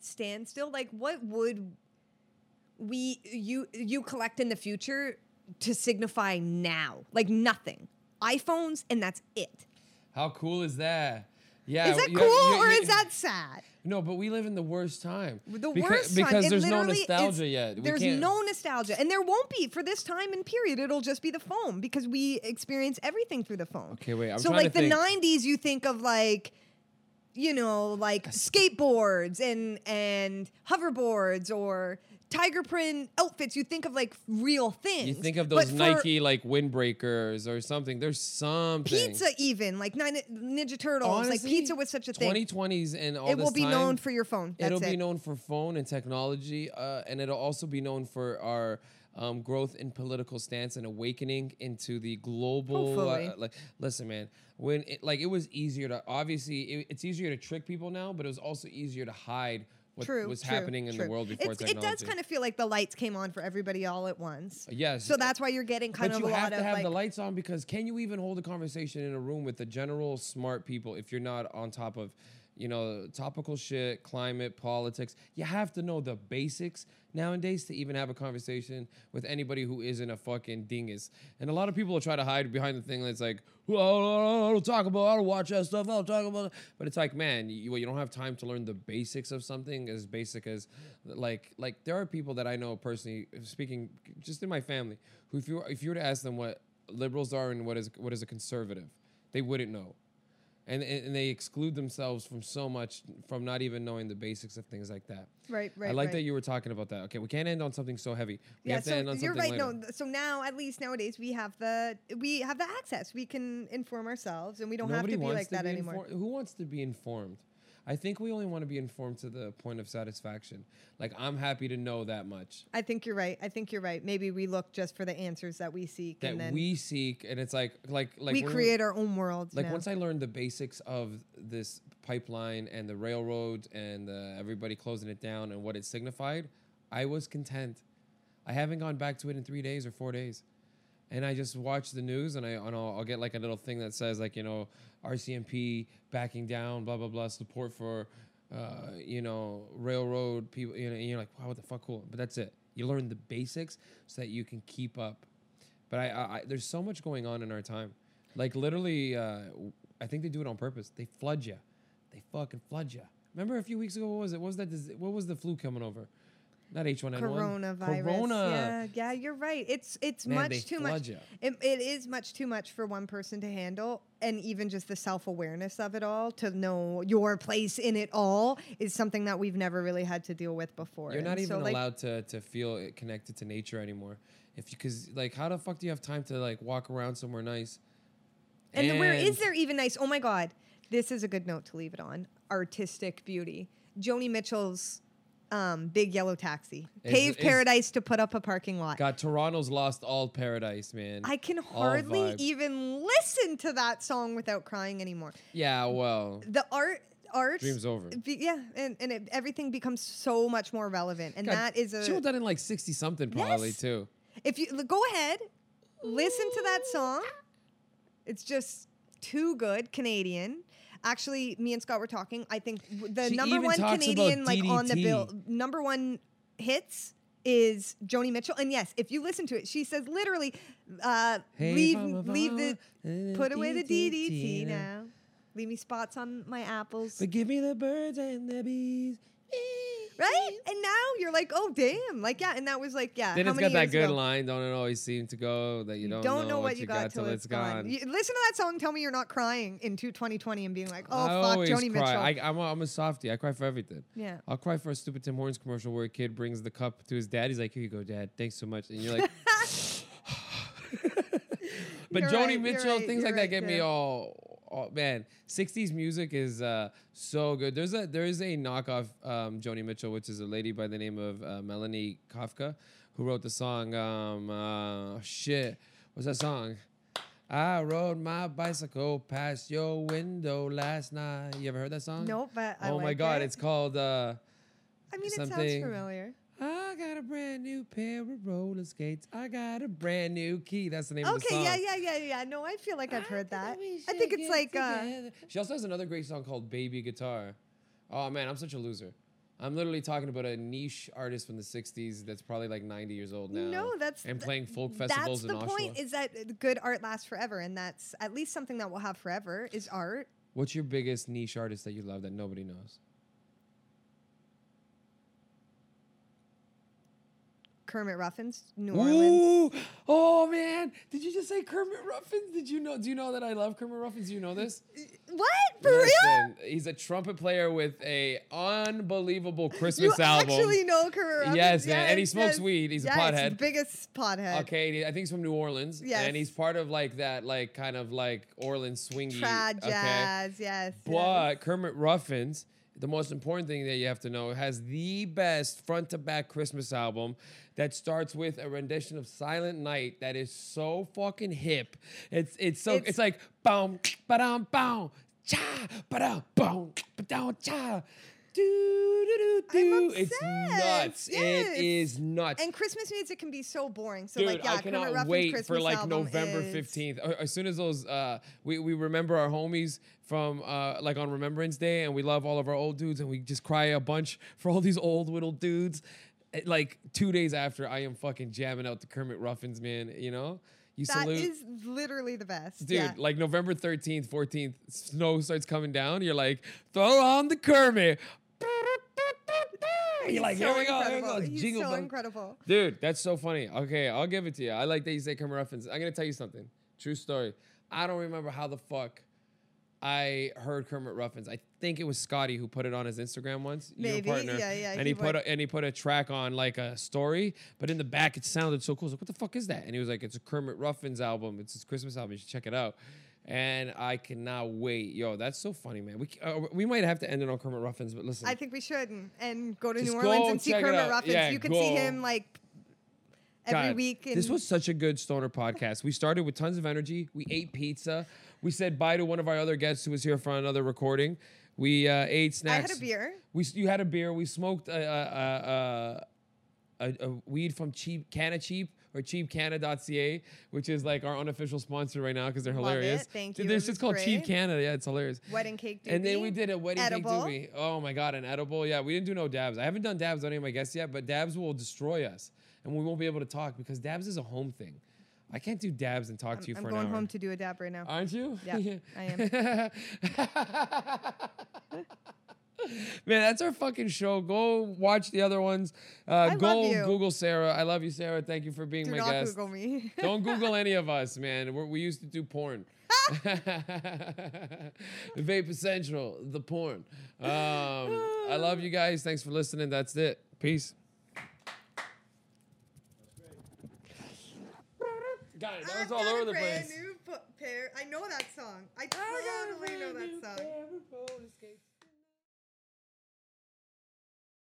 standstill. Like, what would we you you collect in the future to signify now? Like nothing. iPhones and that's it. How cool is that? Yeah, is that you- cool you- or you- is that sad? No? But we live in the worst time. The Beca- worst time. because It there's no nostalgia yet. We There's no nostalgia, and there won't be for this time and period. It'll just be the phone because we experience everything through the phone. Okay, wait, I'm so like the think. '90s, you think of like, you know, like skateboards and and hoverboards or tiger print outfits. You think of like real things. You think of those Nike like windbreakers or something. There's something. pizza, even like Nin- Ninja Turtles, like Honestly, pizza was such a thing. 2020s and all It will be time, known for your phone. That's it'll it. be known for phone and technology, uh, and it'll also be known for our um, growth in political stance and awakening into the global. Uh, like, listen, man, when it, like it was easier to obviously it, it's easier to trick people now, but it was also easier to hide what True, was true, happening in true. the world before It's, it does kind of feel like the lights came on for everybody all at once. Uh, yes. So that's why you're getting kind but of you a have lot to of have like the lights on because can you even hold a conversation in a room with the general smart people if you're not on top of you know topical shit climate politics. You have to know the basics nowadays to even have a conversation with anybody who isn't a fucking dingus. And a lot of people will try to hide behind the thing that's like well i don't talk about i don't watch that stuff i don't talk about it. but it's like man you, you don't have time to learn the basics of something as basic as like like there are people that i know personally speaking just in my family who if you if you were to ask them what liberals are and what is what is a conservative they wouldn't know and, and they exclude themselves from so much from not even knowing the basics of things like that right, right. i like right. that you were talking about that okay we can't end on something so heavy we yeah, have to so end on you're right. later. No, so now at least nowadays we have the we have the access. We can inform ourselves, and we don't Nobody have to be like to that be anymore. infor- who wants to be informed i think we only want to be informed to the point of satisfaction like i'm happy to know that much I think you're right. I think you're right. Maybe we look just for the answers that we seek, that and then we seek and it's like like like we create our own world. like now. once I learned the basics of this pipeline and the railroad and uh, everybody closing it down and what it signified, I was content. I haven't gone back to it in three days or four days, and I just watch the news and I and I'll, I'll get like a little thing that says like you know RCMP backing down, blah blah blah, support for. Uh, you know, railroad people, you know, and you're like, wow, what the fuck, cool. But that's it. You learn the basics so that you can keep up but I, I, I there's so much going on in our time. Like literally, uh, I think they do it on purpose. They flood you. They fucking flood you. Remember a few weeks ago? What was it? What was that? What was the flu coming over? Not H1N1. coronavirus. Corona. Yeah, yeah, you're right. It's it's Man, much too much. It, it is much too much for one person to handle, and even just the self awareness of it all to know your place in it all is something that we've never really had to deal with before. You're not And even so, like, allowed to to feel it connected to nature anymore. If you, cause like, how the fuck do you have time to like walk around somewhere nice? And, then where is there even nice? Oh my God, this is a good note to leave it on. Artistic beauty. Joni Mitchell's um, big yellow taxi, is- paradise to put up a parking lot. God, Toronto's lost all paradise, man. I can hardly even listen to that song without crying anymore. Yeah, well, The art, art, dream's over. be- yeah, and, and it, everything becomes so much more relevant, and God, that is a. she that in like sixty something, probably Yes. too. If you go ahead, listen to that song. It's just too good, Canadian. Actually, me and Scott were talking. I think the She number even one talks about Canadian, like on the DDT. bill, number one hits is Joni Mitchell. And yes, if you listen to it, she says literally, uh, Hey, leave mama, leave the mama, put away the DDT now. Leave me spots on my apples. But give me the birds and the bees. Right? Mm-hmm. And now you're like, oh damn. Like, yeah, and that was like, yeah. Then how it's many got that good ago? line. Don't it always seem to go that you don't, Don't know what you got till it's gone. You, listen to that song. Tell me you're not crying into 2020 and being like, oh I fuck, Joni. Mitchell. I, I'm, a, I'm a softie. I cry for everything. yeah. I'll cry for a stupid Tim Hortons commercial where a kid brings the cup to his dad. He's like, "Here you go, dad. Thanks so much." And you're like, but You're Joni right, Mitchell, right, things like that right get me all, all. Man, '60s music is uh, so good. There's a there is a knockoff um, Joni Mitchell, which is a lady by the name of uh, Melanie Safka, who wrote the song. Um, uh, shit, what's that song? I rode my bicycle past your window last night. You ever heard that song? Nope, but I oh my like god, it. it's called. Uh, I mean, it sounds familiar. I got a brand new pair of roller skates. I got a brand new key. That's the name of the song. Okay, yeah, yeah, yeah, yeah. No, I feel like I've heard that. I think it's like uh. She also has another great song called Baby Guitar. Oh man, I'm such a loser. I'm literally talking about a niche artist from the '60s that's probably like 90 years old now. No, that's and playing folk festivals that's the point. Is that good art lasts forever, and that's at least something that we'll have forever. Is art. What's your biggest niche artist that you love that nobody knows? Kermit Ruffins, New Orleans. Ooh, oh man, did you just say Kermit Ruffins? Did you know? Do you know that I love Kermit Ruffins? Do you know this? What for real? He's a trumpet player with a unbelievable Christmas You album. actually know Kermit Ruffins? Yes, man, and he smokes yes. weed. He's a Yes, pothead. biggest pothead. Okay, I think he's from New Orleans. Yes. And he's part of like that, like kind of like Orleans swingy. Trad okay? jazz, yes. But yes. Kermit Ruffins, the most important thing that you have to know, has the best front to back Christmas album that starts with a rendition of Silent Night that is so fucking hip. It's it's so it's, It's- like boom, ba-dum, boom, cha, ba-dum, boom, ba-dum, cha. Do, do, do. It's nuts. Yes. It is nuts. And Christmas music can be so boring. So Dude, like, yeah, I Kermit cannot Ruffins wait Christmas for like November is- fifteenth. As soon as those, uh, we we remember our homies from uh, like on Remembrance Day, and we love all of our old dudes, and we just cry a bunch for all these old little dudes. Eh, Like two days after, I am fucking jamming out the Kermit Ruffins, man. You know, you That salute. is literally the best. Dude, yeah. like November 13th, 14th, snow starts coming down. You're like, throw on the Kermit. You're like, so here we go. Here we go. He's Jingle so bells. incredible. Dude, that's so funny. Okay, I'll give it to you. I like that you say Kermit Ruffins. I'm gonna tell you something. True story. I don't remember how the fuck I heard Kermit Ruffins. I think it was Scotty who put it on his Instagram once. your partner. yeah, yeah, And he he, put a, and he put a track on like a story, but in the back it sounded so cool. I was like, what the fuck is that? And he was like, it's a Kermit Ruffins album. It's his Christmas album. You should check it out. And I cannot wait. Yo, that's so funny, man. We uh, we might have to end it on Kermit Ruffins, but listen. I think we should and, go to New Orleans and see Kermit. Ruffins. Yeah, you can see him like every God, week. This was such a good stoner podcast. We started with tons of energy. We ate pizza. We said bye to one of our other guests who was here for another recording. We uh, ate snacks. I had a beer. We you had a beer. We smoked a a, a, a, a weed from Cheap Canna Cheap or cheapcanna.ca, which is like our unofficial sponsor right now because they're Love hilarious. it. Thank you. There's It just called Cheap. Canada. Yeah, it's hilarious. Wedding cake. And then we did a wedding edible. cake doobie. Oh my god, an edible. Yeah, we didn't do no dabs. I haven't done dabs on any of my guests yet, but dabs will destroy us, and we won't be able to talk because dabs is a home thing. I can't do dabs and talk to you. I'm for going an hour. home to do a dab right now. Aren't you? Yeah, I am. Man, that's our fucking show. Go watch the other ones. Uh, go. Google Sarah. I love you, Sarah. Thank you for being do my guest. Google me. Don't Google any of us, man. We're, we used to do porn. Vapor Central, the porn. Um, I love you guys. Thanks for listening. That's it. Peace. That I've was all over the place. New pair. I know that song. I totally know that song.